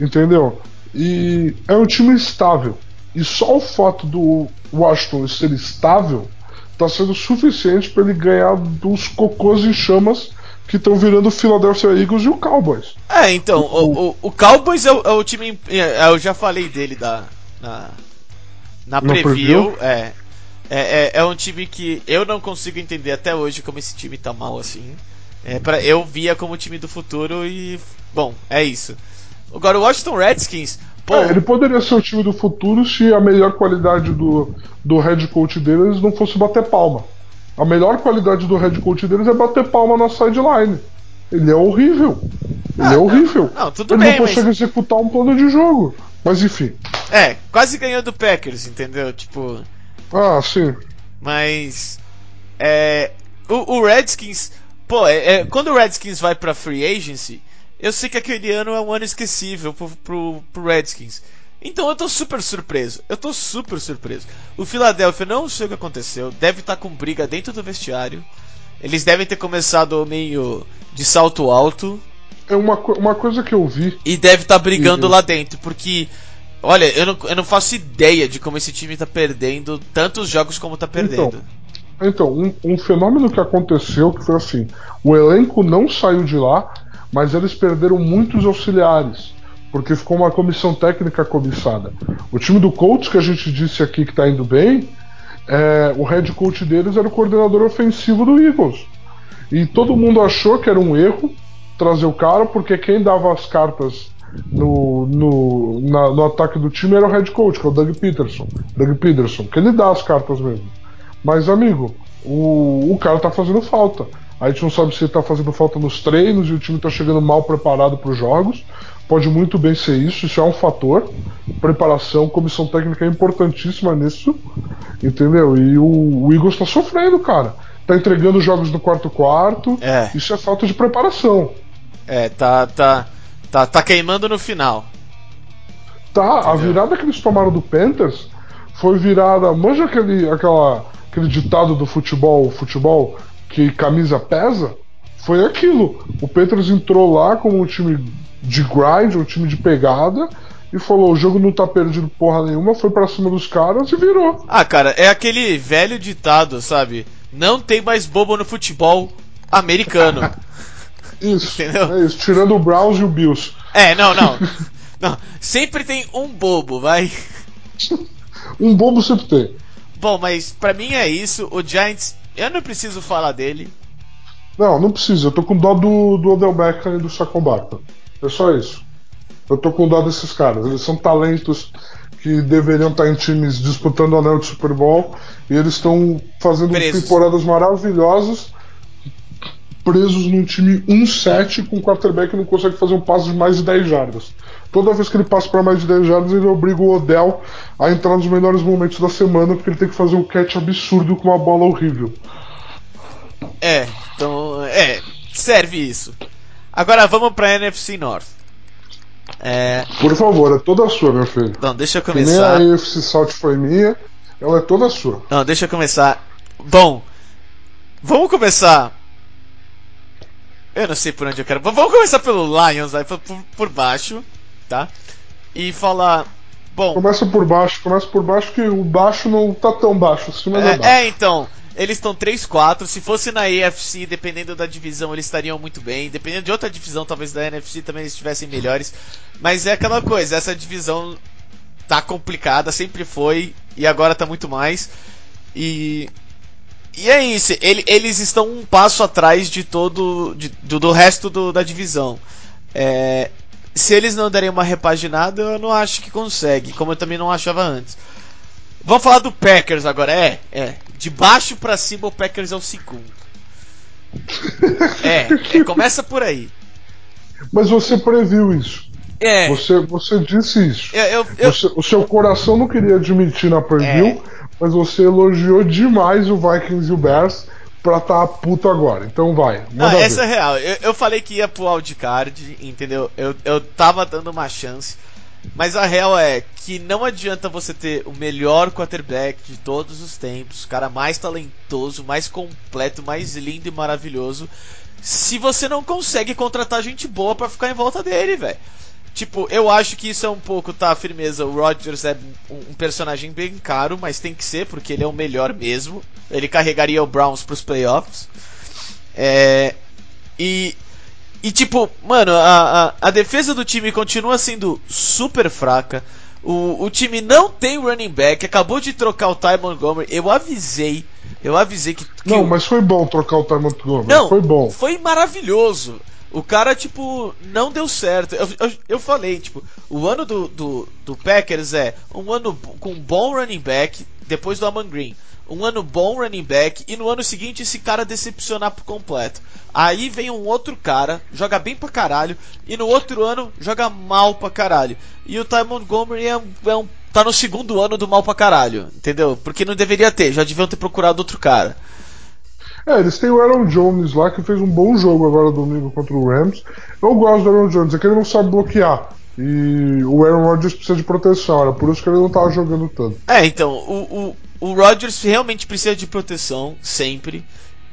entendeu? E é um time estável. E só o fato do Washington ser estável tá sendo suficiente para ele ganhar dos cocôs em chamas que estão virando o Philadelphia Eagles e o Cowboys. É, então, o, o, o Cowboys é o, é o time. é, eu já falei dele da, na, na preview. preview? É, é, é, é um time que eu não consigo entender até hoje como esse time tá mal assim. É, pra, eu via como time do futuro e. Bom, é isso. Agora o Washington Redskins. Pô, É, ele poderia ser o time do futuro se a melhor qualidade do, do head coach deles não fosse bater palma. A melhor qualidade do head coach deles é bater palma na sideline. Ele é horrível. Ele Ah, é não, horrível. não, tudo ele bem, não mas- consegue executar um plano de jogo. Mas enfim. é, quase ganhou do Packers, entendeu? Tipo. Ah, sim. Mas. É. O, o Redskins. Pô, é, é, quando o Redskins vai pra free agency, eu sei que aquele ano é um ano esquecível pro, pro, pro Redskins. Então eu tô super surpreso. Eu tô super surpreso. O Philadelphia não sei o que aconteceu. Deve estar com briga dentro do vestiário. Eles devem ter começado meio de salto alto. É uma, uma coisa que eu vi. E deve estar brigando Uhum. lá dentro. Porque. Olha, eu não, eu não faço ideia de como esse time tá perdendo tantos jogos como tá perdendo. Então, um, um fenômeno que aconteceu que foi assim: o elenco não saiu de lá, mas eles perderam muitos auxiliares, porque ficou uma comissão técnica cobiçada. O time do Colts, que a gente disse aqui que tá indo bem, é, o head coach deles era o coordenador ofensivo do Eagles. E todo mundo achou que era um erro trazer o cara, porque quem dava as cartas no, no, na- no ataque do time era o head coach, que é o Doug Peterson. Doug Peterson, que ele dá as cartas mesmo. Mas, amigo, o, o cara tá fazendo falta. A gente não sabe se ele tá fazendo falta nos treinos e o time tá chegando mal preparado para os jogos. Pode muito bem ser isso, isso é um fator. Preparação, comissão técnica é importantíssima nisso. Entendeu? E o, o Eagles tá sofrendo, cara. Tá entregando jogos no quarto-quarto. É. Isso é falta de preparação. É, tá, tá, tá, tá queimando no final. Tá, a virada que eles tomaram do Panthers foi virada. Manja aquele, aquela, aquele ditado do futebol, futebol, que camisa pesa? Foi aquilo. O Panthers entrou lá como um time de grind, um time de pegada, e falou: o jogo não tá perdido porra nenhuma, foi pra cima dos caras e virou. Ah, cara, é aquele velho ditado, sabe? Não tem mais bobo no futebol americano. [laughs] Isso, Entendeu? é isso. Tirando o Browns e o Bills. é, não, não. [laughs] Não, sempre tem um bobo, vai. [laughs] Um bobo sempre tem. Bom, mas pra mim é isso. O Giants, eu não preciso falar dele. Não, não precisa. Eu tô com dó do, do Odell Beckham e do Saquon Barkley. É só isso. Eu tô com dó desses caras. Eles são talentos que deveriam estar em times disputando o anel de Super Bowl e eles estão fazendo Presos. temporadas maravilhosas presos num time 1-7 com um quarterback que não consegue fazer um passo de mais de 10 jardas. Toda vez que ele passa para mais de 10 jardas, ele obriga o Odell a entrar nos melhores momentos da semana porque ele tem que fazer um catch absurdo com uma bola horrível. É, então, é, serve isso. Agora vamos pra NFC North. É, Por favor, é toda sua, meu filho. não, deixa eu Que nem começar. a AFC South foi minha, ela é toda sua. Não, deixa eu começar. Bom, vamos começar. Eu não sei por onde eu quero. Vamos começar pelo Lions, aí, por, por- baixo, tá? E falar. Bom, Começa por baixo, começa por baixo que o baixo não tá tão baixo, assim, mas é, baixo. é, é, então. Eles estão 3-4. Se fosse na AFC, dependendo da divisão, eles estariam muito bem. Dependendo de outra divisão, talvez da NFC, também eles estivessem melhores. Mas é aquela coisa, essa divisão tá complicada, sempre foi, e agora tá muito mais. E. E é isso, ele- eles estão um passo atrás de todo. de- do, do resto do- da divisão. É, se eles não derem uma repaginada, eu não acho que consegue, como eu também não achava antes. Vamos falar do Packers agora. É, é. De baixo pra cima o Packers é o segundo. É, [laughs] é, começa por aí. Mas você previu isso. É. Você, você disse isso. Eu, eu, eu- Você- o seu coração não queria admitir na preview, É. mas você elogiou demais o Vikings e o Bears pra tá puto agora. Então vai. Não, essa é real. Eu, eu, falei que ia pro wildcard, entendeu? Eu, eu tava dando uma chance. Mas a real é que não adianta você ter o melhor quarterback de todos os tempos, o cara mais talentoso, mais completo, mais lindo e maravilhoso, se você não consegue contratar gente boa para ficar em volta dele, velho. Tipo, eu acho que isso é um pouco, tá, firmeza. O Rodgers é um personagem bem caro, mas tem que ser, porque ele é o melhor mesmo. Ele carregaria o Browns pros playoffs. É. E. E tipo, mano, a, a, a defesa do time continua sendo super fraca. O, o time não tem running back, acabou de trocar o Ty Montgomery. Eu avisei, eu avisei que. que não, mas foi bom trocar o Ty Montgomery. Não, foi bom. Foi maravilhoso. O cara, tipo, não deu certo. Eu, eu, eu falei, tipo, o ano do, do, do, Packers é um ano com um bom running back, depois do Amon Green. Um ano bom running back, e no ano seguinte esse cara decepcionar por completo. Aí vem um outro cara, joga bem pra caralho, e no outro ano joga mal pra caralho. E o Ty Montgomery é, é um, tá no segundo ano do mal pra caralho, entendeu? Porque não deveria ter, já deviam ter procurado outro cara. É, eles têm o Aaron Jones lá, que fez um bom jogo agora domingo contra o Rams. Eu gosto do Aaron Jones, é que ele não sabe bloquear. E o Aaron Rodgers precisa de proteção, era por isso que ele não tava jogando tanto. É, então, o, o, o Rodgers realmente precisa de proteção, sempre.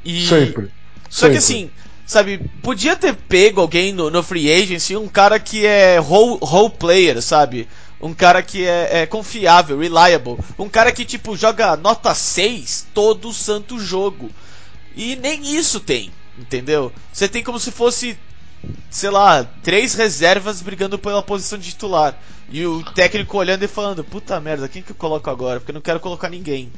E... Sempre. Só sempre. que assim, sabe, podia ter pego alguém no, no free agency, um cara que é role, role player, sabe? Um cara que é, é, confiável, reliable. Um cara que, tipo, joga nota 6 todo santo jogo. E nem isso tem, entendeu? Você tem como se fosse, sei lá, três reservas brigando pela posição de titular. E o técnico olhando e falando: Puta merda, quem que eu coloco agora? Porque eu não quero colocar ninguém.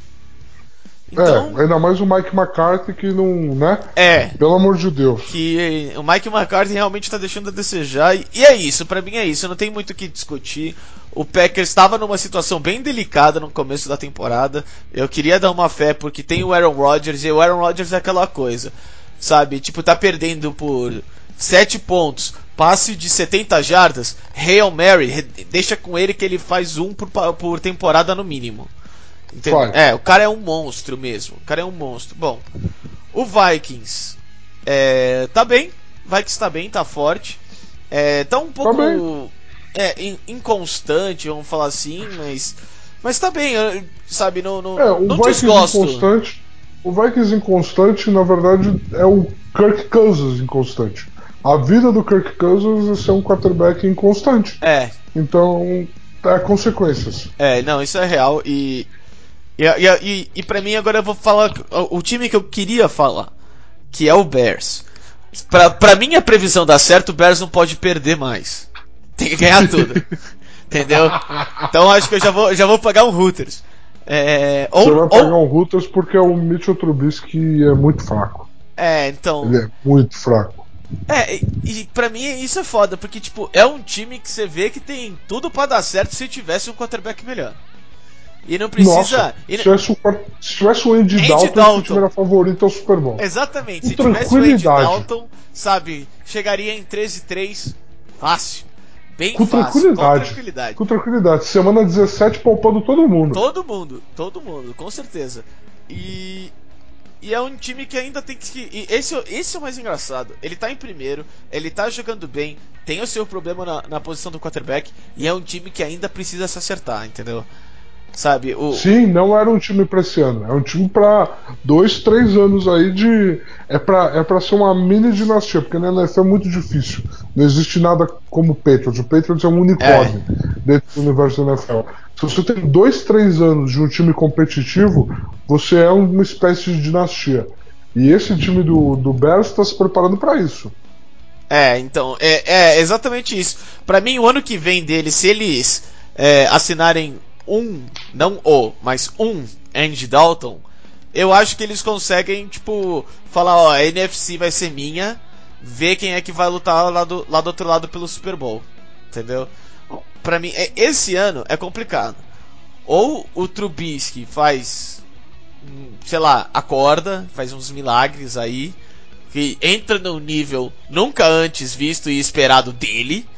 Então, é, ainda mais o Mike McCarthy que não, né? É. Pelo amor de Deus. Que o Mike McCarthy realmente tá deixando a desejar. E, e é isso, para mim é isso. Não tem muito o que discutir. O Packers estava numa situação bem delicada no começo da temporada. Eu queria dar uma fé porque tem o Aaron Rodgers e o Aaron Rodgers é aquela coisa, sabe? Tipo, tá perdendo por 7 pontos, passe de 70 jardas, Hail Mary, deixa com ele que ele faz um por, por temporada no mínimo. É, o cara é um monstro mesmo. O cara é um monstro. Bom, o Vikings é, tá bem. Vikings tá bem, tá forte. É, tá um pouco tá é, inconstante, vamos falar assim, mas. Mas tá bem, sabe? Não, não, é, o não Vikings desgosto. Inconstante, o Vikings inconstante, na verdade, é o Kirk Cousins inconstante. A vida do Kirk Cousins é ser um quarterback inconstante. É. Então, é consequências. É, não, isso é real. E, e, e, e, pra mim agora eu vou falar o, o time que eu queria falar, que é o Bears. Pra, pra minha previsão dar certo, o Bears não pode perder mais. Tem que ganhar tudo. [laughs] Entendeu? Então acho que eu já vou, já vou pagar um Hooters. É, ou, Você vai pagar ou... um Hooters porque o Mitchell Trubisky é muito fraco. É, então. Ele é muito fraco. É, e, e pra mim isso é foda, porque tipo, é um time que você vê que tem tudo para dar certo se tivesse um quarterback melhor. E não precisa. Nossa, e... Se, tivesse o, se tivesse o Andy, Andy Dalton, Dalton. o time era favorito ao Super Bowl. Exatamente. Com se tivesse o Andy Dalton, sabe, chegaria em 13-3 fácil. Bem com fácil, tranquilidade. com tranquilidade. Com tranquilidade. Semana 17 poupando todo mundo. Todo mundo, todo mundo, com certeza. E. E é um time que ainda tem que. E esse, esse é o mais engraçado. Ele tá em primeiro, ele tá jogando bem, tem o seu problema na, na posição do quarterback, e é um time que ainda precisa se acertar, entendeu? Sabe? O... Sim, não era um time para esse ano. É um time para dois, três anos aí de. É para é pra ser uma mini dinastia, porque na NFL é muito difícil. Não existe nada como o Patriots. O Patriots é um unicórnio é. dentro do universo da NFL. Se você tem dois, três anos de um time competitivo, você é uma espécie de dinastia. E esse time do, do Bears está se preparando para isso. É, então, é, é exatamente isso. Para mim, o ano que vem deles, se eles é, assinarem um, não o, mas um Andy Dalton, eu acho que eles conseguem, tipo, falar, ó, a NFC vai ser minha, ver quem é que vai lutar lá do, lá do outro lado pelo Super Bowl. Entendeu? Pra mim, é, esse ano é complicado. Ou o Trubisky faz, sei lá, acorda, faz uns milagres aí, que entra num nível nunca antes visto e esperado dele,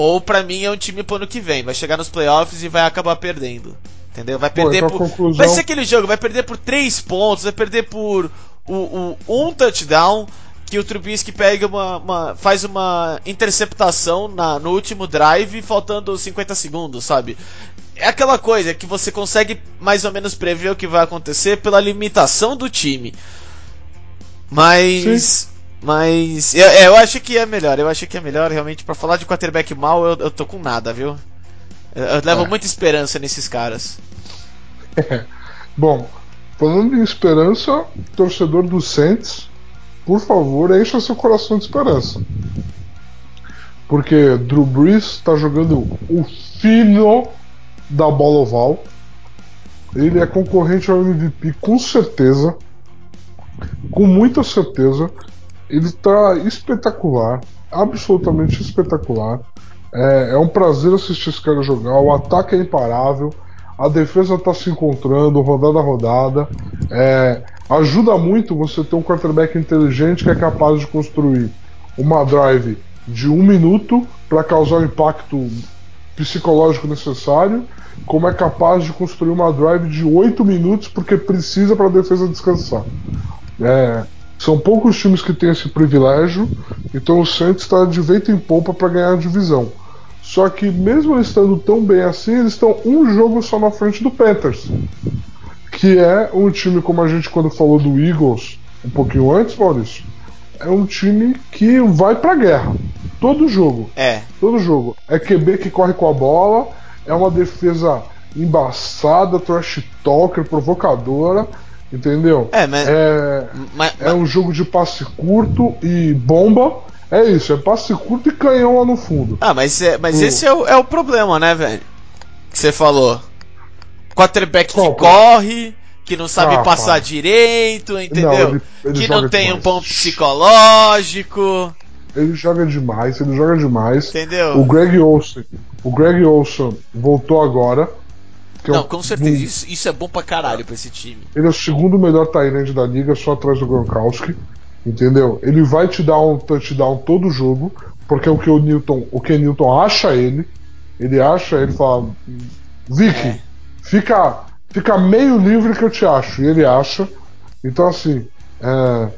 ou para mim é um time pro ano que vem, vai chegar nos playoffs e vai acabar perdendo. Entendeu? Vai perder então a por. conclusão- Vai ser aquele jogo, vai perder por 3 pontos, vai perder por o, o- um touchdown. Que o Trubisky pega uma, uma- faz uma interceptação na, no último drive, faltando 50 segundos, sabe? É aquela coisa que você consegue mais ou menos prever o que vai acontecer pela limitação do time. Mas. Mas. Eu, é, eu acho que é melhor. Eu acho que é melhor, realmente, pra falar de quarterback mal, eu, eu tô com nada, viu? Eu, eu levo É. muita esperança nesses caras. [laughs] Bom, falando em esperança, torcedor do Saints, por favor, encha seu coração de esperança. Porque Drew Brees está jogando o fino da bola oval. Ele é concorrente ao MVP com certeza. Com muita certeza. Ele está espetacular. Absolutamente espetacular. É, é um prazer assistir esse cara jogar. O ataque é imparável. A defesa está se encontrando rodada a rodada. É, ajuda muito você ter um quarterback inteligente que é capaz de construir uma drive de um minuto para causar o impacto psicológico necessário, como é capaz de construir uma drive de oito minutos porque precisa para a defesa descansar. É, são poucos times que têm esse privilégio, então o Saints está de vento em polpa para ganhar a divisão. Só que mesmo eles estando tão bem assim, eles estão um jogo só na frente do Panthers, que é um time como a gente quando falou do Eagles um pouquinho antes, Maurício, é um time que vai pra guerra. Todo jogo. É. Todo jogo. É QB que corre com a bola, é uma defesa embaçada, trash talker, provocadora, entendeu? É, mas. É, mas- é um jogo de passe curto e bomba. É isso, é passe curto e canhão lá no fundo. Ah, mas, é, mas O- esse é o, é o problema, né, velho? Que você falou. Quarterback Qual que corre, que não sabe Ah, passar direito, entendeu? Não, ele- ele que não tem um demais. ponto psicológico, Ele joga demais, ele joga demais. entendeu? O Greg Olsen, o Greg Olsen voltou agora. Que é Não, um- com certeza. Isso, isso é bom pra caralho pra esse time. Ele é o segundo melhor Tyrande da liga, só atrás do Gronkowski. Entendeu? Ele vai te dar um touchdown todo jogo, porque é o que o Newton, o que Newton acha ele. Ele acha, ele fala: Vicky, É. fica, fica meio livre que eu te acho. E ele acha. Então, assim, é,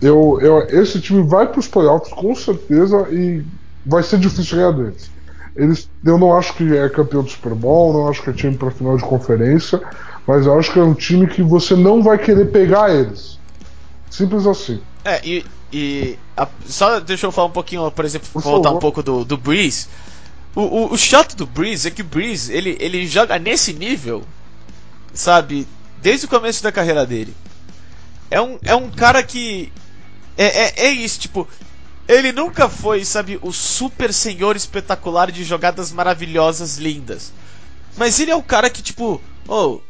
eu, eu, esse time vai para os playoffs com certeza e vai ser difícil ganhar deles. Eles, eu não acho que é campeão do Super Bowl, não acho que é time para final de conferência, mas eu acho que é um time que você não vai querer pegar eles. Simples assim. É, e. e a- só deixa eu falar um pouquinho, por exemplo, Por voltar favor. um pouco do, do Breeze. O, o, o chato do Breeze é que o Breeze, ele, ele joga nesse nível, sabe, desde o começo da carreira dele. É um, é um cara que. É, é, é isso, tipo. Ele nunca foi, sabe, o super senhor espetacular de jogadas maravilhosas, lindas. Mas ele é o cara que, tipo, oh,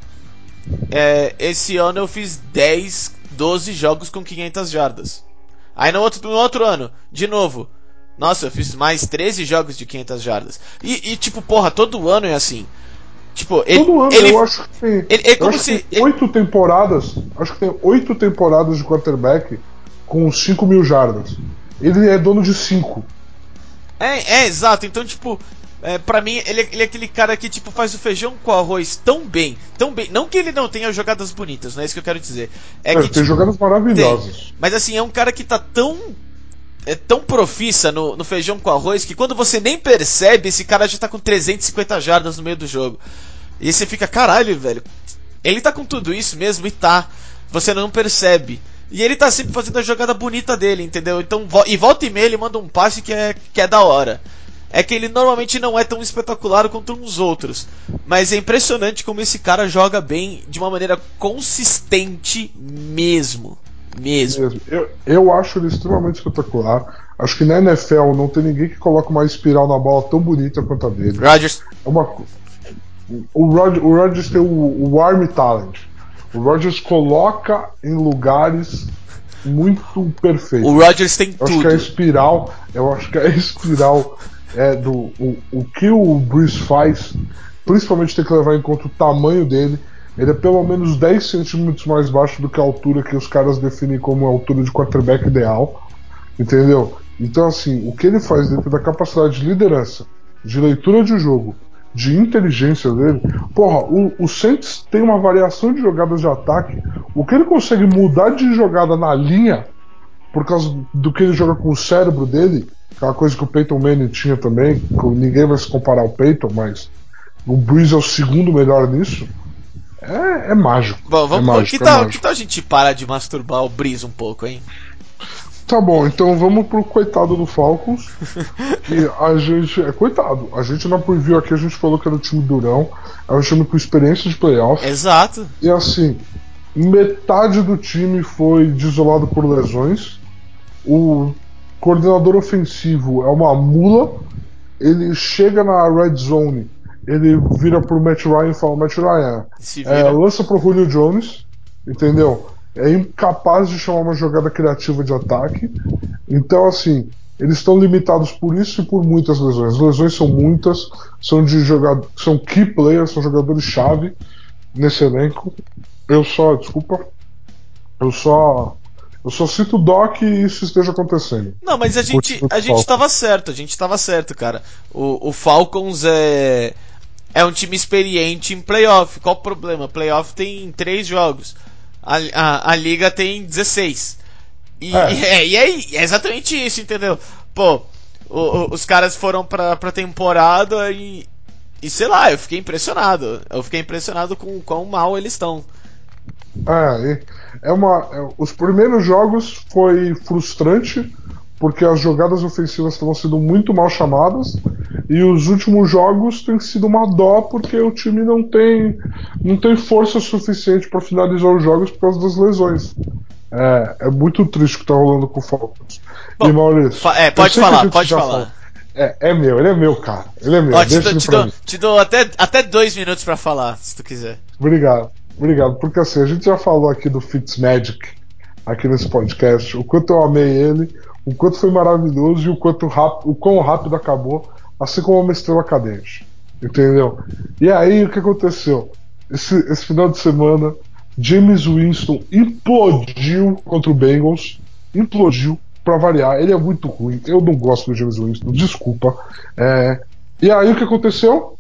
é, esse ano eu fiz 10, 12 jogos com 500 jardas. Aí no outro, no outro ano, de novo. Nossa, eu fiz mais 13 jogos de 500 jardas. E, e, tipo, porra, todo ano é assim. Tipo, ele. Todo ano ele eu acho que tem. ele- é eu como se- tem oito temporadas. Acho que tem oito temporadas de quarterback com 5 mil jardas. Ele é dono de 5. É, é, exato. Então, tipo, é, pra mim, ele, é- ele é aquele cara que, tipo, faz o feijão com arroz tão bem, tão bem. Não que ele não tenha jogadas bonitas, não é isso que eu quero dizer. É que, tem tipo, jogadas maravilhosas. Mas assim, é um cara que tá tão. É tão profissa no, no feijão com arroz que quando você nem percebe, esse cara já tá com 350 jardas no meio do jogo. E você fica, caralho, velho. Ele tá com tudo isso mesmo e tá. Você não percebe. E ele tá sempre fazendo a jogada bonita dele, entendeu? Então, e volta e meia ele manda um passe que é, que é da hora. É que ele normalmente não é tão espetacular quanto uns outros. Mas é impressionante como esse cara joga bem de uma maneira consistente mesmo. Mesmo. Eu, eu acho ele extremamente espetacular. Acho que na NFL não tem ninguém que coloca uma espiral na bola tão bonita quanto a dele. Rodgers. É uma o, Rod, o Rodgers tem o, o Army Talent. O Rodgers coloca em lugares muito perfeitos. O Rodgers tem Eu acho que a tudo. espiral, eu acho que a espiral é do o, o que o Bruce faz, principalmente tem que levar em conta o tamanho dele. Ele é pelo menos 10 centímetros mais baixo do que a altura que os caras definem como a altura de quarterback ideal. Entendeu? Então, assim, o que ele faz dentro da capacidade de liderança, de leitura de jogo, de inteligência dele. Porra, o, o Saints tem uma variação de jogadas de ataque. O que ele consegue mudar de jogada na linha, por causa do que ele joga com o cérebro dele, aquela coisa que o Peyton Manning tinha também, que ninguém vai se comparar ao Peyton, mas o Breeze é o segundo melhor nisso. É, é mágico. Bom, vamos, é mágico, que, é tal, mágico. que tal a gente parar de masturbar o Breeze um pouco, hein? Tá bom, então vamos pro coitado do Falcons. [laughs] que a gente. É coitado. A gente na preview aqui a gente falou que era o time durão. É um time com experiência de playoff. Exato. E assim, metade do time foi desolado por lesões. O coordenador ofensivo é uma mula. Ele chega na red zone, ele vira pro Matt Ryan e fala: Matt Ryan, é, lança pro Julio Jones, entendeu? É incapaz de chamar uma jogada criativa de ataque. Então, assim, eles estão limitados por isso e por muitas lesões. As lesões são muitas, são de jogador, são key players, são jogadores-chave nesse elenco. Eu só, desculpa, eu só, eu só cito o Doc e isso esteja acontecendo. Não, mas a gente, a gente Falcons. tava certo, a gente tava certo, cara. O, o Falcons é, é um time experiente em playoff. Qual o problema? Playoff tem três jogos. A, a, a liga tem 16. E É. e [laughs] é, e é, é exatamente isso, entendeu? Pô, o- o- os caras foram pra, pra temporada e. E sei lá, eu fiquei impressionado. Eu fiquei impressionado com o quão mal eles estão. É, é uma, é- os primeiros jogos foi frustrante porque as jogadas ofensivas estavam sendo muito mal chamadas e os últimos jogos tem sido uma dó porque o time não tem não tem força suficiente para finalizar os jogos por causa das lesões. É, é muito triste o que tá rolando com o Falcons. Bom, e Maurício, é, pode falar, pode falar. falou. É, é meu, ele é meu, cara. Ele é meu. Ó, te, ele te dou, te dou até, até dois minutos pra falar, se tu quiser. Obrigado, obrigado. Porque assim, a gente já falou aqui do Fitzmagic, aqui nesse podcast, o quanto eu amei ele, o quanto foi maravilhoso e o quanto rápido, o quão rápido acabou, assim como uma estrela cadente. Entendeu? E aí o que aconteceu? Esse, esse final de semana, James Winston implodiu contra o Bengals, implodiu, pra variar, ele é muito ruim, eu não gosto do James Winston, desculpa. É, e aí o que aconteceu?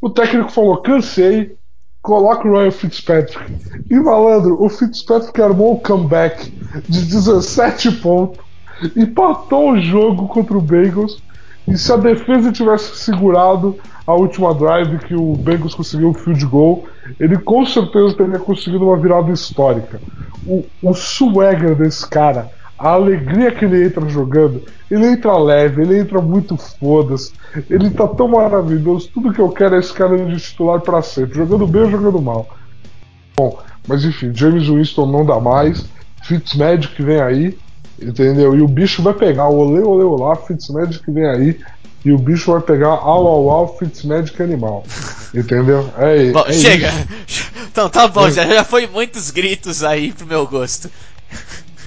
O técnico falou: cansei, coloca o Ryan Fitzpatrick. E malandro, o Fitzpatrick armou o comeback de 17 pontos, empatou o jogo contra o Bengals. E se a defesa tivesse segurado a última drive que o Bengals conseguiu o field goal, ele com certeza teria conseguido uma virada histórica. O, o swagger desse cara, a alegria que ele entra jogando, ele entra leve, ele entra muito foda-se, ele tá tão maravilhoso. Tudo que eu quero é esse cara de titular pra sempre, jogando bem ou jogando mal. Bom, mas enfim, James Winston não dá mais, Fitzmagic vem aí, entendeu? E o bicho vai pegar, olê, olê, olá, Fitzmagic vem aí, e o bicho vai pegar au, au, au, Fitzmagic animal, entendeu? É, [laughs] Bom, é chega. isso. [laughs] Então tá bom, já, já foi muitos gritos aí pro meu gosto.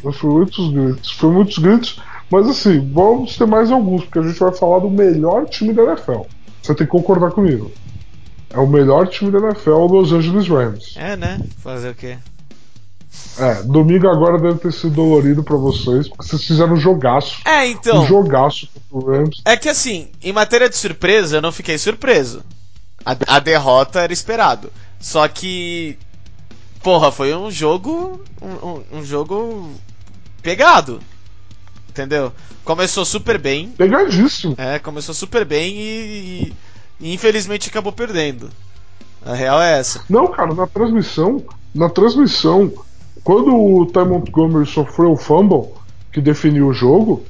Foi muitos gritos, foi muitos gritos, mas assim, vamos ter mais alguns, porque a gente vai falar do melhor time da NFL. Você tem que concordar comigo. É o melhor time da NFL, o Los Angeles Rams. É, né? Fazer o quê? É, domingo agora deve ter sido dolorido pra vocês, porque vocês fizeram um jogaço. É, então. Um jogaço contra o Rams. É que assim, em matéria de surpresa, eu não fiquei surpreso. A, a derrota era esperado. Só que. Porra, foi um jogo. Um, um- um jogo. pegado. Entendeu? Começou super bem. Pegadíssimo. É, começou super bem e, e infelizmente acabou perdendo. A real é essa. Não, cara, na transmissão, na transmissão, quando o Ty Montgomery sofreu o fumble que definiu o jogo,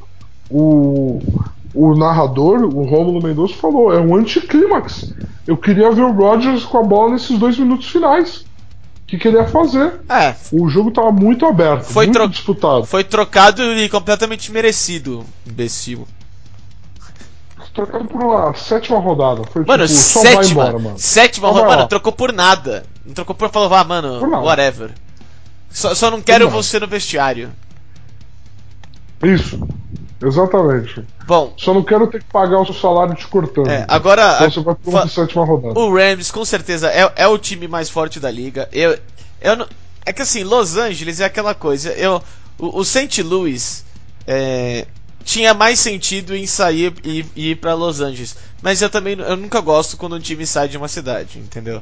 o, o narrador, o Romulo Mendonça, falou: é um anticlímax. Eu queria ver o Rodgers com a bola nesses dois minutos finais. O que queria fazer? É, O jogo tava muito aberto, Foi muito disputado. foi trocado e completamente merecido, imbecil. Trocado por uma sétima rodada. Foi Mano, tipo, só sétima. embora, mano. Sétima rodada. Mano, trocou por nada. Não trocou por falou, vá, mano, Por whatever. Só, só não quero você no vestiário. Isso. Exatamente. Bom, Só não quero ter que pagar o seu salário te cortando. é, agora. Então você vai pra sétima rodada. O Rams, com certeza, é, é o time mais forte da liga. Eu, eu não, é que assim, Los Angeles é aquela coisa. Eu, o, o St. Louis é, tinha mais sentido em sair e, e ir para Los Angeles. Mas eu também eu nunca gosto quando um time sai de uma cidade, entendeu?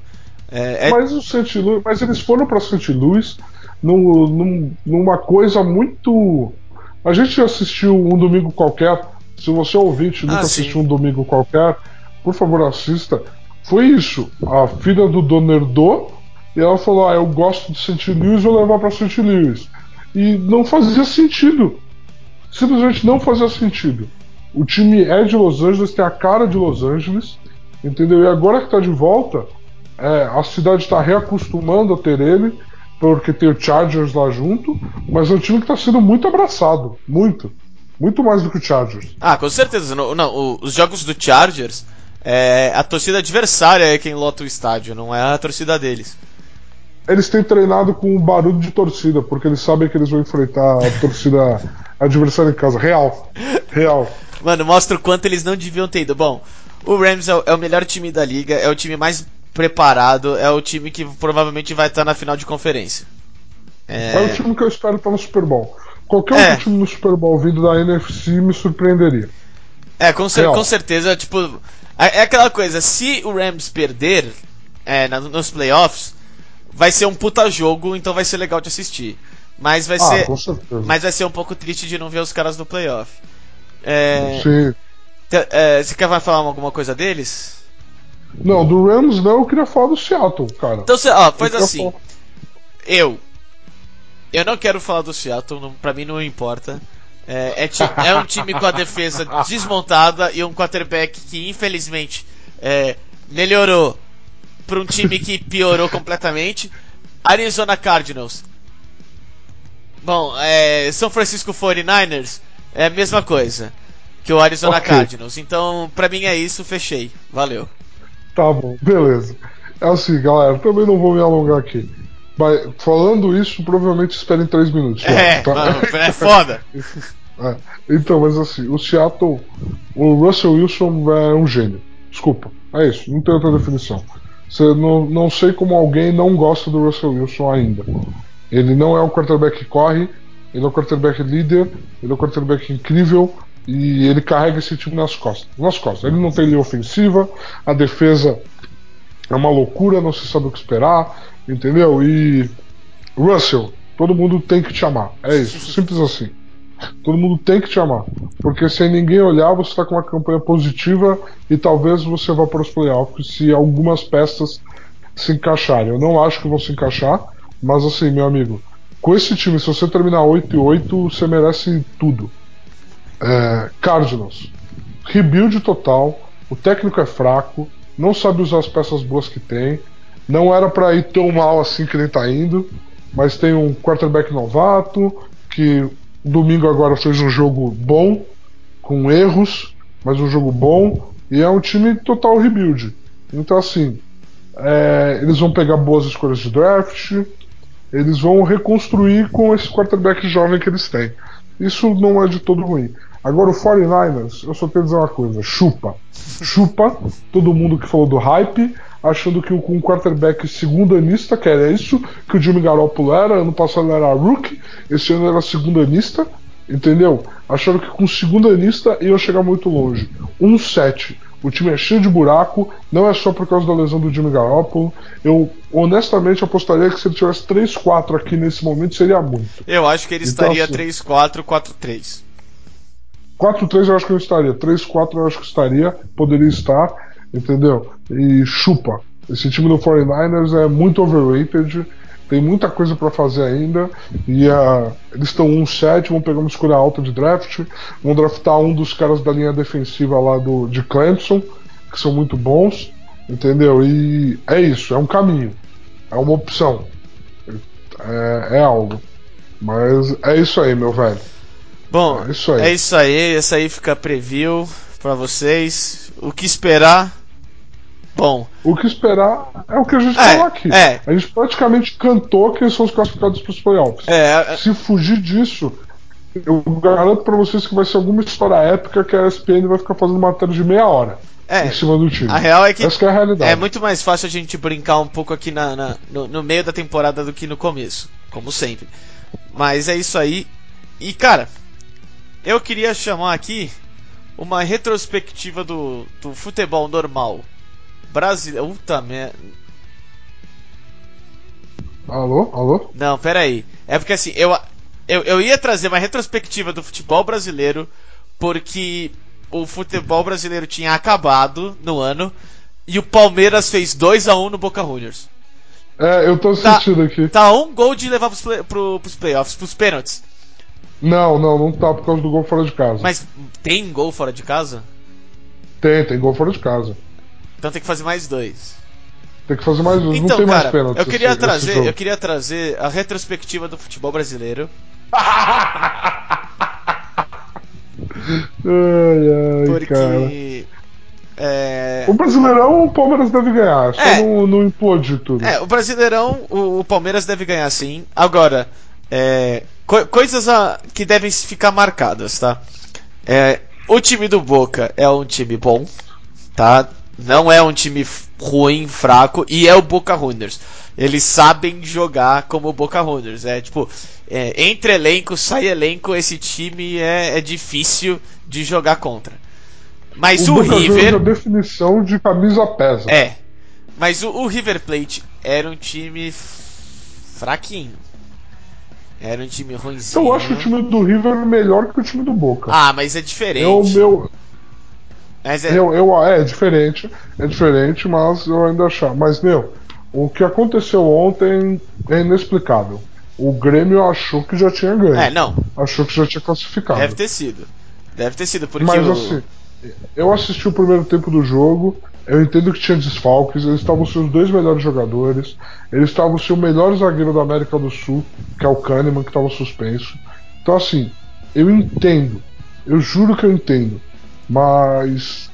É, é... Mas o St. Louis, mas eles foram para St. Louis num, num, numa coisa muito. A gente assistiu um domingo qualquer. Se você é ouvinte nunca ah, assistiu um domingo qualquer, por favor assista. Foi isso. A filha do Dono herdou e ela falou: Ah, eu gosto de St. Louis, vou levar para St. Louis. E não fazia sentido. Simplesmente não fazia sentido. O time é de Los Angeles, tem a cara de Los Angeles, entendeu? E agora que está de volta, é, a cidade está reacostumando a ter ele, porque tem o Chargers lá junto, mas é um time que está sendo muito abraçado. Muito. Muito mais do que o Chargers. Ah, com certeza. Não, não os jogos do Chargers, é, a torcida adversária é quem lota o estádio, não é a torcida deles. Eles têm treinado com barulho de torcida, porque eles sabem que eles vão enfrentar a [laughs] torcida adversária em casa. Real. Real. Mano, mostra o quanto eles não deviam ter ido. Bom, o Rams é o, é o melhor time da liga, é o time mais preparado, é o time que provavelmente vai estar na final de conferência. É, é o time que eu espero estar no Super Bowl. Qualquer é. outro time no Super Bowl vindo da NFC me surpreenderia. É, com, cer com certeza, tipo. É, é aquela coisa, se o Rams perder é, nos playoffs, vai ser um puta jogo, então vai ser legal de assistir. Mas vai ah, ser. Mas vai ser um pouco triste de não ver os caras no playoff. É, Sim. É, você quer falar alguma coisa deles? Não, do Rams não, eu queria falar do Seattle, cara. Então, ó, faz assim. Falar... Eu. Eu não quero falar do Seattle, não, pra mim não importa. É, é, é, um time com a defesa desmontada e um quarterback que infelizmente é, melhorou para um time que piorou completamente. Arizona Cardinals. Bom, é, São Francisco 49ers é a mesma coisa que o Arizona okay. Cardinals. Então, para mim é isso, fechei. Valeu. Tá bom, beleza. É assim, galera, também não vou me alongar aqui. Mas, falando isso, provavelmente esperem 3 minutos. É, tá? mano, é foda. [laughs] é. Então, mas assim, o Seattle, o Russell Wilson é um gênio. Desculpa, é isso, não tem outra definição. Você não, não sei como alguém não gosta do Russell Wilson ainda. Ele não é um quarterback que corre, ele é um quarterback líder, ele é um quarterback incrível e ele carrega esse time nas costas. Nas costas. Ele não tem linha ofensiva, a defesa é uma loucura, não se sabe o que esperar, entendeu? E Russell, todo mundo tem que te amar. É isso, simples assim. Todo mundo tem que te amar. Porque sem ninguém olhar, você está com uma campanha positiva e talvez você vá para os playoffs se algumas peças se encaixarem. Eu não acho que vão se encaixar, mas assim, meu amigo, com esse time, se você terminar 8 e 8, você merece tudo. É, Cardinals, rebuild total, o técnico é fraco, não sabe usar as peças boas que tem, não era para ir tão mal assim que ele tá indo, mas tem um quarterback novato que Domingo agora fez um jogo bom, com erros, mas um jogo bom. E é um time total rebuild. Então, assim, é, eles vão pegar boas escolhas de draft, eles vão reconstruir com esse quarterback jovem que eles têm. Isso não é de todo ruim. Agora, o 49ers, eu só tenho a dizer uma coisa: chupa. Chupa todo mundo que falou do hype, achando que com um quarterback segundanista, que era isso que o Jimmy Garoppolo era, ano passado era rookie, esse ano era segundanista, entendeu? Acharam que com segundanista ia chegar muito longe. 1-7. O time é cheio de buraco, não é só por causa da lesão do Jimmy Garoppolo. Eu honestamente apostaria que se ele tivesse 3-4 aqui nesse momento seria muito. Eu acho que ele então, estaria assim, 3-4, 4-3. 4-3 eu acho que ele estaria, 3-4 eu acho que estaria, poderia estar entendeu? E chupa. Esse time do 49ers é muito overrated, tem muita coisa para fazer ainda. E uh, eles estão 1-7, vão pegar uma escolha alta de draft, vão draftar um dos caras da linha defensiva lá do, de Clemson, que são muito bons, entendeu? E é isso, é um caminho, é uma opção, é, é algo. Mas é isso aí, meu velho. Bom, é isso aí. É isso aí, essa aí fica preview para vocês. O que esperar? Bom. O que esperar é o que a gente é, falou aqui. É. A gente praticamente cantou quem são os classificados para os playoffs. É, é, Se fugir disso, eu garanto para vocês que vai ser alguma história épica que a ESPN vai ficar fazendo matéria de meia hora. É, em cima do time. A real é que, Essa é, a realidade. é muito mais fácil a gente brincar um pouco aqui na, na no, no meio da temporada do que no começo, como sempre. Mas é isso aí. E cara, eu queria chamar aqui uma retrospectiva do, do futebol normal brasileiro. Puta merda. Alô? Alô? Não, pera aí. É porque assim, eu, eu, eu ia trazer uma retrospectiva do futebol brasileiro porque o futebol brasileiro tinha acabado no ano e o Palmeiras fez 2 a 1 no Boca Juniors. É, eu tô assistindo tá, aqui. Tá um gol de levar pros, play, pro, pros playoffs, pros pênaltis. Não, não, não tá por causa do gol fora de casa. Mas tem gol fora de casa? Tem, tem gol fora de casa. Então tem que fazer mais dois. Tem que fazer mais um. Então, não tem cara, mais pênalti. Eu queria esse, trazer, esse eu queria trazer a retrospectiva do futebol brasileiro. [laughs] ai, ai, porque cara. é, O Brasileirão o Palmeiras deve ganhar, só É. não, não implode tudo. é, o Brasileirão, o, o Palmeiras deve ganhar sim. Agora, é, co- coisas a- que devem ficar marcadas, tá? É, o time do Boca é um time bom, tá? Não é um time ruim, fraco, e é o Boca Juniors. Eles sabem jogar como o Boca Juniors. É tipo, é, entre elenco, sai elenco, esse time é, é difícil de jogar contra. Mas o, Boca Juniors River. é a definição de camisa pesa. É. Mas o, o River Plate era um time fraquinho. Era um time ruimzinho. Eu acho o time do River melhor que o time do Boca. Ah, mas é diferente. é o meu. Mas é... Eu, eu, é diferente, é diferente, mas eu ainda achar. Mas, meu, o que aconteceu ontem é inexplicável. O Grêmio achou que já tinha ganho. É, não. Achou que já tinha classificado. Deve ter sido. Deve ter sido, porque Mas o... assim, eu assisti o primeiro tempo do jogo, eu entendo que tinha desfalques, eles estavam sem os dois melhores jogadores, eles estavam sem o melhor zagueiro da América do Sul, que é o Kahneman, que estava suspenso. Então assim, eu entendo, eu juro que eu entendo, mas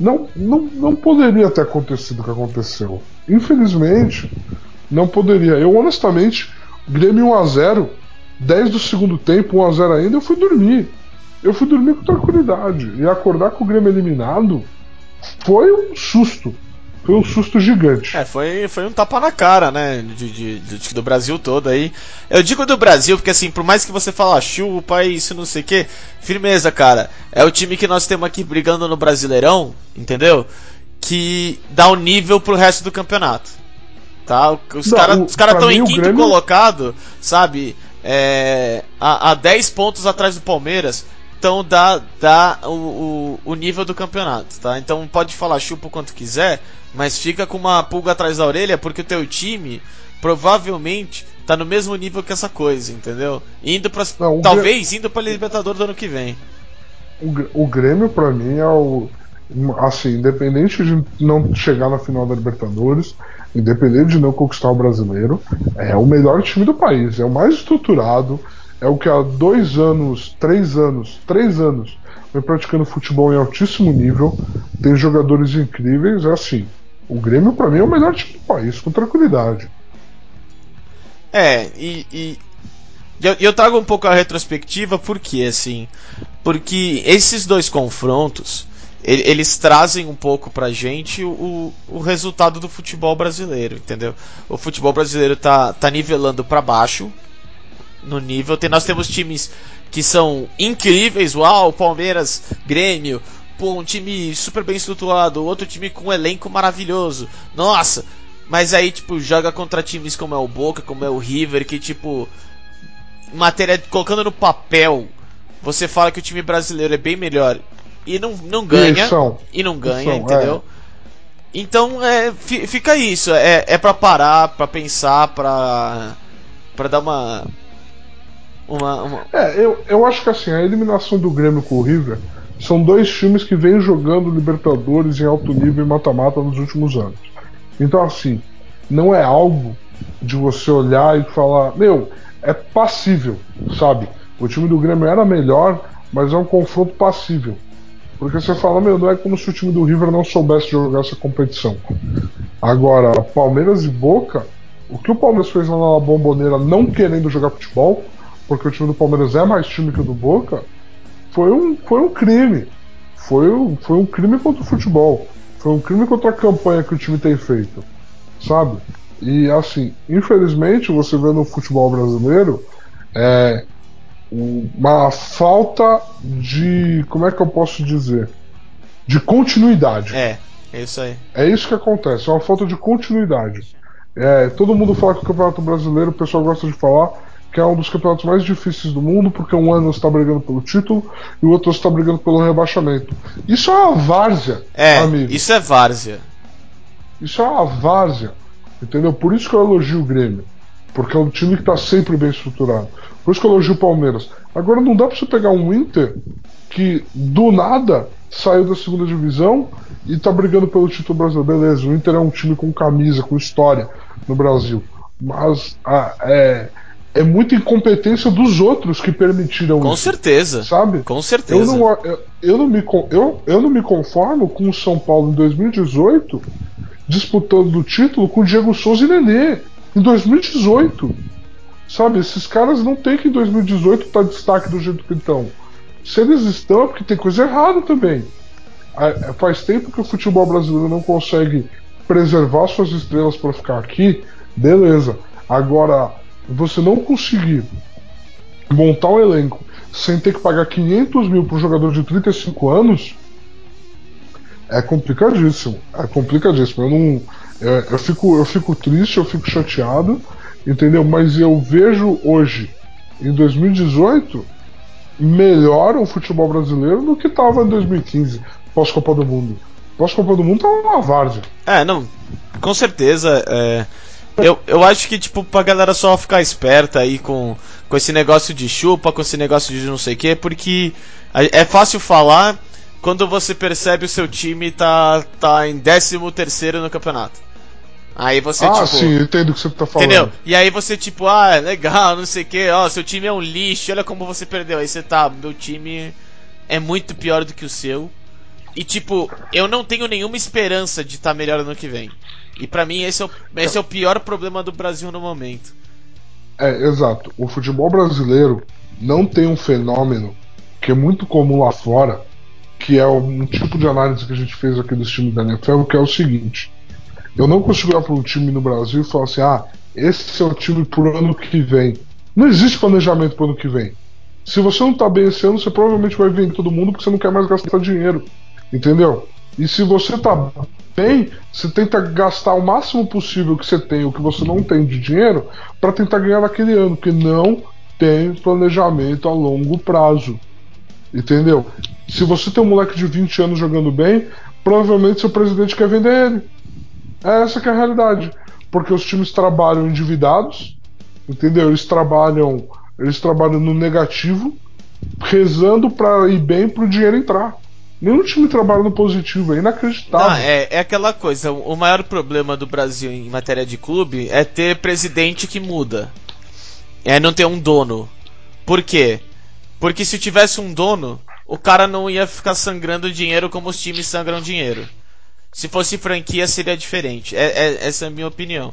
não, não, não poderia ter acontecido o que aconteceu. Infelizmente, não poderia. Eu honestamente, Grêmio 1x0, 10 do segundo tempo, 1x0 ainda, eu fui dormir. Eu fui dormir com tranquilidade. E acordar com o Grêmio eliminado foi um susto. Foi um susto gigante. É, foi, foi um tapa na cara, né? De, de- de- do Brasil todo aí. Eu digo do Brasil porque, assim, por mais que você fala "Ah, chupa, isso, não sei o que, firmeza, cara. É o time que nós temos aqui brigando no Brasileirão, entendeu? Que dá um nível pro resto do campeonato. Tá? Os caras o- cara estão em o quinto Grêmio- colocado, sabe? É, a, a 10 pontos atrás do Palmeiras. Então dá, dá o, o, o nível do campeonato, tá? Então pode falar chupa o quanto quiser, mas fica com uma pulga atrás da orelha porque o teu time provavelmente tá no mesmo nível que essa coisa, entendeu? Indo para talvez indo para Libertadores do ano que vem. O, o Grêmio, pra mim, é o. Assim, independente de não chegar na final da Libertadores, independente de não conquistar o brasileiro, é o melhor time do país, é o mais estruturado, é o que há dois anos, três anos, três anos vem praticando futebol em altíssimo nível, tem jogadores incríveis, é assim. O Grêmio, pra mim, é o melhor time do país, com tranquilidade. É, e, e eu, eu trago um pouco a retrospectiva porque assim, porque esses dois confrontos ele- eles trazem um pouco pra gente o, o resultado do futebol brasileiro, entendeu? O futebol brasileiro tá, tá nivelando pra baixo no nível. Tem, nós temos times que são incríveis, uau, Palmeiras, Grêmio, pô, um time super bem estruturado, outro time com um elenco maravilhoso. Nossa, mas aí, tipo, joga contra times como é o Boca, como é o River, que, tipo, matéria, colocando no papel, você fala que o time brasileiro é bem melhor e não, não ganha. E são. E não ganha, são, entendeu? Então, é, fi- fica isso. É, é pra parar, pra pensar, pra, pra dar uma. Uma. uma- É, eu, eu acho que assim, a eliminação do Grêmio com o River são dois times que vêm jogando Libertadores em alto nível e mata-mata nos últimos anos. Então, assim, não é algo de você olhar e falar, meu, é passível, sabe? O time do Grêmio era melhor, mas é um confronto passível. Porque você fala, meu, não é como se o time do River não soubesse jogar essa competição. Agora, Palmeiras e Boca, o que o Palmeiras fez lá na Bomboneira não querendo jogar futebol, porque o time do Palmeiras é mais time que o do Boca, foi um, foi um crime. Foi um, foi um crime contra o futebol. Foi um crime contra a campanha que o time tem feito. Sabe? E assim, infelizmente, você vê no futebol brasileiro, é, uma falta de. Como é que eu posso dizer? De continuidade. É, é isso aí. É isso que acontece, é uma falta de continuidade. É, todo mundo fala que o Campeonato Brasileiro, o pessoal gosta de falar que é um dos campeonatos mais difíceis do mundo, porque um ano você está brigando pelo título e o outro está brigando pelo rebaixamento. Isso é uma várzea, É, amigo. isso é várzea. Isso é uma várzea. Entendeu? Por isso que eu elogio o Grêmio. Porque é um time que está sempre bem estruturado. Por isso que eu elogio o Palmeiras. Agora não dá pra você pegar um Inter que do nada saiu da segunda divisão e tá brigando pelo título brasileiro. Beleza, o Inter é um time com camisa, com história no Brasil. Mas ah, é, é muita incompetência dos outros que permitiram Com isso. certeza. Sabe? Com Eu certeza. não, eu, eu, não me, eu, eu não me conformo com o São Paulo em 2018 disputando o título com Diego Souza e Nenê em 2018. Sabe, esses caras não tem que em 2018 estar destaque do jeito que estão. Se eles estão, é porque tem coisa errada também. Ah, Faz tempo que o futebol brasileiro não consegue preservar suas estrelas para ficar aqui, beleza. Agora, você não conseguir montar um elenco sem ter que pagar 500 mil para um jogador de 35 anos é complicadíssimo. É complicadíssimo. Eu não. é, eu, fico, eu fico triste, eu fico chateado, entendeu? Mas eu vejo hoje, em 2018, melhor o futebol brasileiro do que estava em 2015, pós-Copa do Mundo. Pós-Copa do Mundo tava uma várzea. É, não. Com certeza. é, eu, eu acho que, tipo, pra galera só ficar esperta aí com, com esse negócio de chupa, com esse negócio de não sei o que, porque é fácil falar quando você percebe o seu time tá, tá em 13 terceiro no campeonato. Aí você, ah, tipo. sim, entendo o que você tá falando. Entendeu? E aí você, tipo, ah, legal, não sei o que, ó, seu time é um lixo, olha como você perdeu. Aí você tá, meu time é muito pior do que o seu. E tipo, eu não tenho nenhuma esperança de estar melhor ano que vem. E pra mim esse é, o, esse é o pior problema do Brasil no momento. É, exato. O futebol brasileiro não tem um fenômeno que é muito comum lá fora, que é um tipo de análise que a gente fez aqui dos times da NFL, que é o seguinte. Eu não consigo olhar para um time no Brasil e falar assim, ah, esse é o time pro ano que vem. Não existe planejamento pro ano que vem. Se você não tá bem esse ano, você provavelmente vai vender todo mundo porque você não quer mais gastar dinheiro. Entendeu? E se você tá bem, você tenta gastar o máximo possível que você tem, o que você não tem de dinheiro, para tentar ganhar naquele ano, porque não tem planejamento a longo prazo. Entendeu? Se você tem um moleque de 20 anos jogando bem, provavelmente seu presidente quer vender ele. É essa que é a realidade. Porque os times trabalham endividados, entendeu? Eles trabalham, eles trabalham no negativo, rezando para ir bem pro dinheiro entrar. Nenhum time trabalha no positivo, é inacreditável. Ah, é, é aquela coisa, o maior problema do Brasil em matéria de clube é ter presidente que muda. É não ter um dono. Por quê? Porque se tivesse um dono, o cara não ia ficar sangrando dinheiro como os times sangram dinheiro. Se fosse franquia seria diferente. É, é- essa é a minha opinião.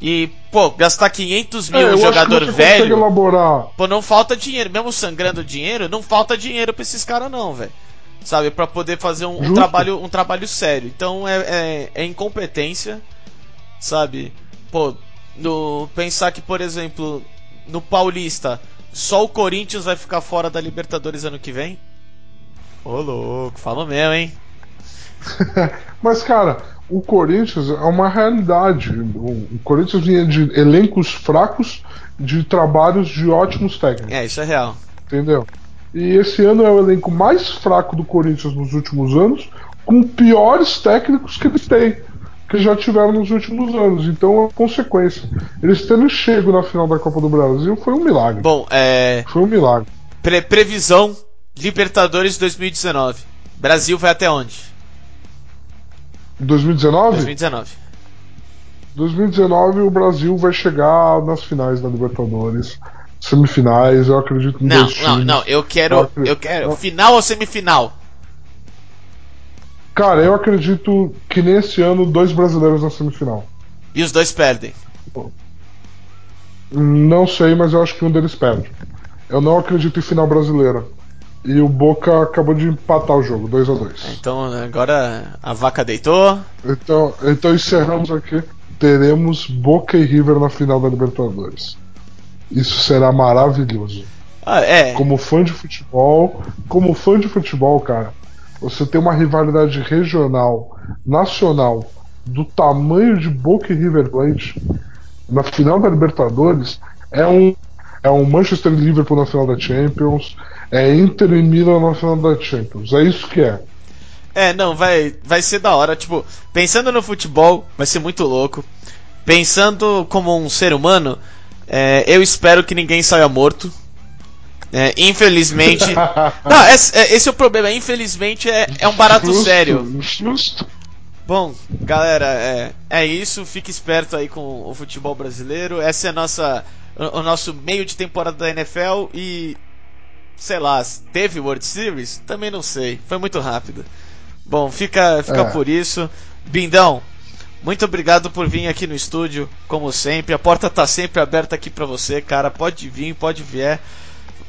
E, pô, gastar 500 mil É, que jogador velho. elaborar. Pô, não falta dinheiro. Mesmo sangrando dinheiro, não falta dinheiro pra esses caras, não, velho. Sabe? Pra poder fazer um, um trabalho, um trabalho sério. Então é, é, é incompetência, sabe? Pô, no, pensar que, por exemplo, no Paulista, só o Corinthians vai ficar fora da Libertadores ano que vem? Ô, louco, fala mesmo, hein? [laughs] Mas, cara, o Corinthians é uma realidade. O Corinthians vinha de elencos fracos, de trabalhos de ótimos técnicos, É, isso é real. entendeu? E esse ano é o elenco mais fraco do Corinthians nos últimos anos, com piores técnicos que eles têm, que já tiveram nos últimos anos. Então é consequência. Eles terem chego na final da Copa do Brasil foi um milagre. Bom, é. Foi um milagre. pre- previsão Libertadores 2019. Brasil vai até onde? 2019? 2019. 2019 o Brasil vai chegar nas finais da Libertadores, semifinais, eu acredito em Não, dois não, times. não, eu quero. Eu Eu quero. Final ou semifinal? Cara, eu acredito que nesse ano dois brasileiros na semifinal. E os dois perdem. Não sei, mas eu acho que um deles perde. Eu não acredito em final brasileira. E o Boca acabou de empatar o jogo, 2 a 2 Então agora a vaca deitou. Então, então encerramos aqui. Teremos Boca e River na final da Libertadores. Isso será maravilhoso. Ah, é. Como fã de futebol, como fã de futebol, cara, você tem uma rivalidade regional, nacional, do tamanho de Boca e River Plate na final da Libertadores, é um é um Manchester Liverpool na final da Champions, é Inter e Milan na final da Champions. É isso que é. É, não, vai, vai ser da hora. Tipo, pensando no futebol, vai ser muito louco. Pensando como um ser humano, é, eu espero que ninguém saia morto. É, infelizmente. [laughs] não, esse, é, esse, é o problema. Infelizmente é, é um barato justo, sério. Justo. Bom, galera, é, é isso. Fique esperto aí com o futebol brasileiro. Essa é a nossa, o, o nosso meio de temporada da NFL e sei lá, teve World Series? Também não sei. Foi muito rápido. Bom, fica, fica é. por isso. Bindão, muito obrigado por vir aqui no estúdio, como sempre. A porta tá sempre aberta aqui para você, cara. Pode vir, pode vir.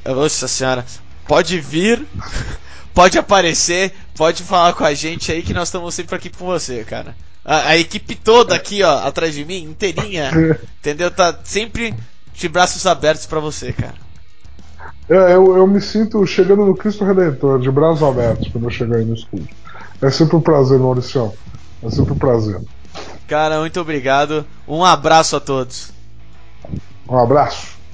Nossa senhora, pode vir, [laughs] pode aparecer, pode falar com a gente aí que nós estamos sempre aqui com você, cara. A, a equipe toda aqui, ó, atrás de mim, inteirinha, [laughs] entendeu? Tá sempre de braços abertos para você, cara. É, eu, eu me sinto chegando no Cristo Redentor, de braços abertos, quando eu chegar aí no estúdio. É sempre um prazer, Maurício. É sempre um prazer. Cara, muito obrigado. Um abraço a todos. Um abraço.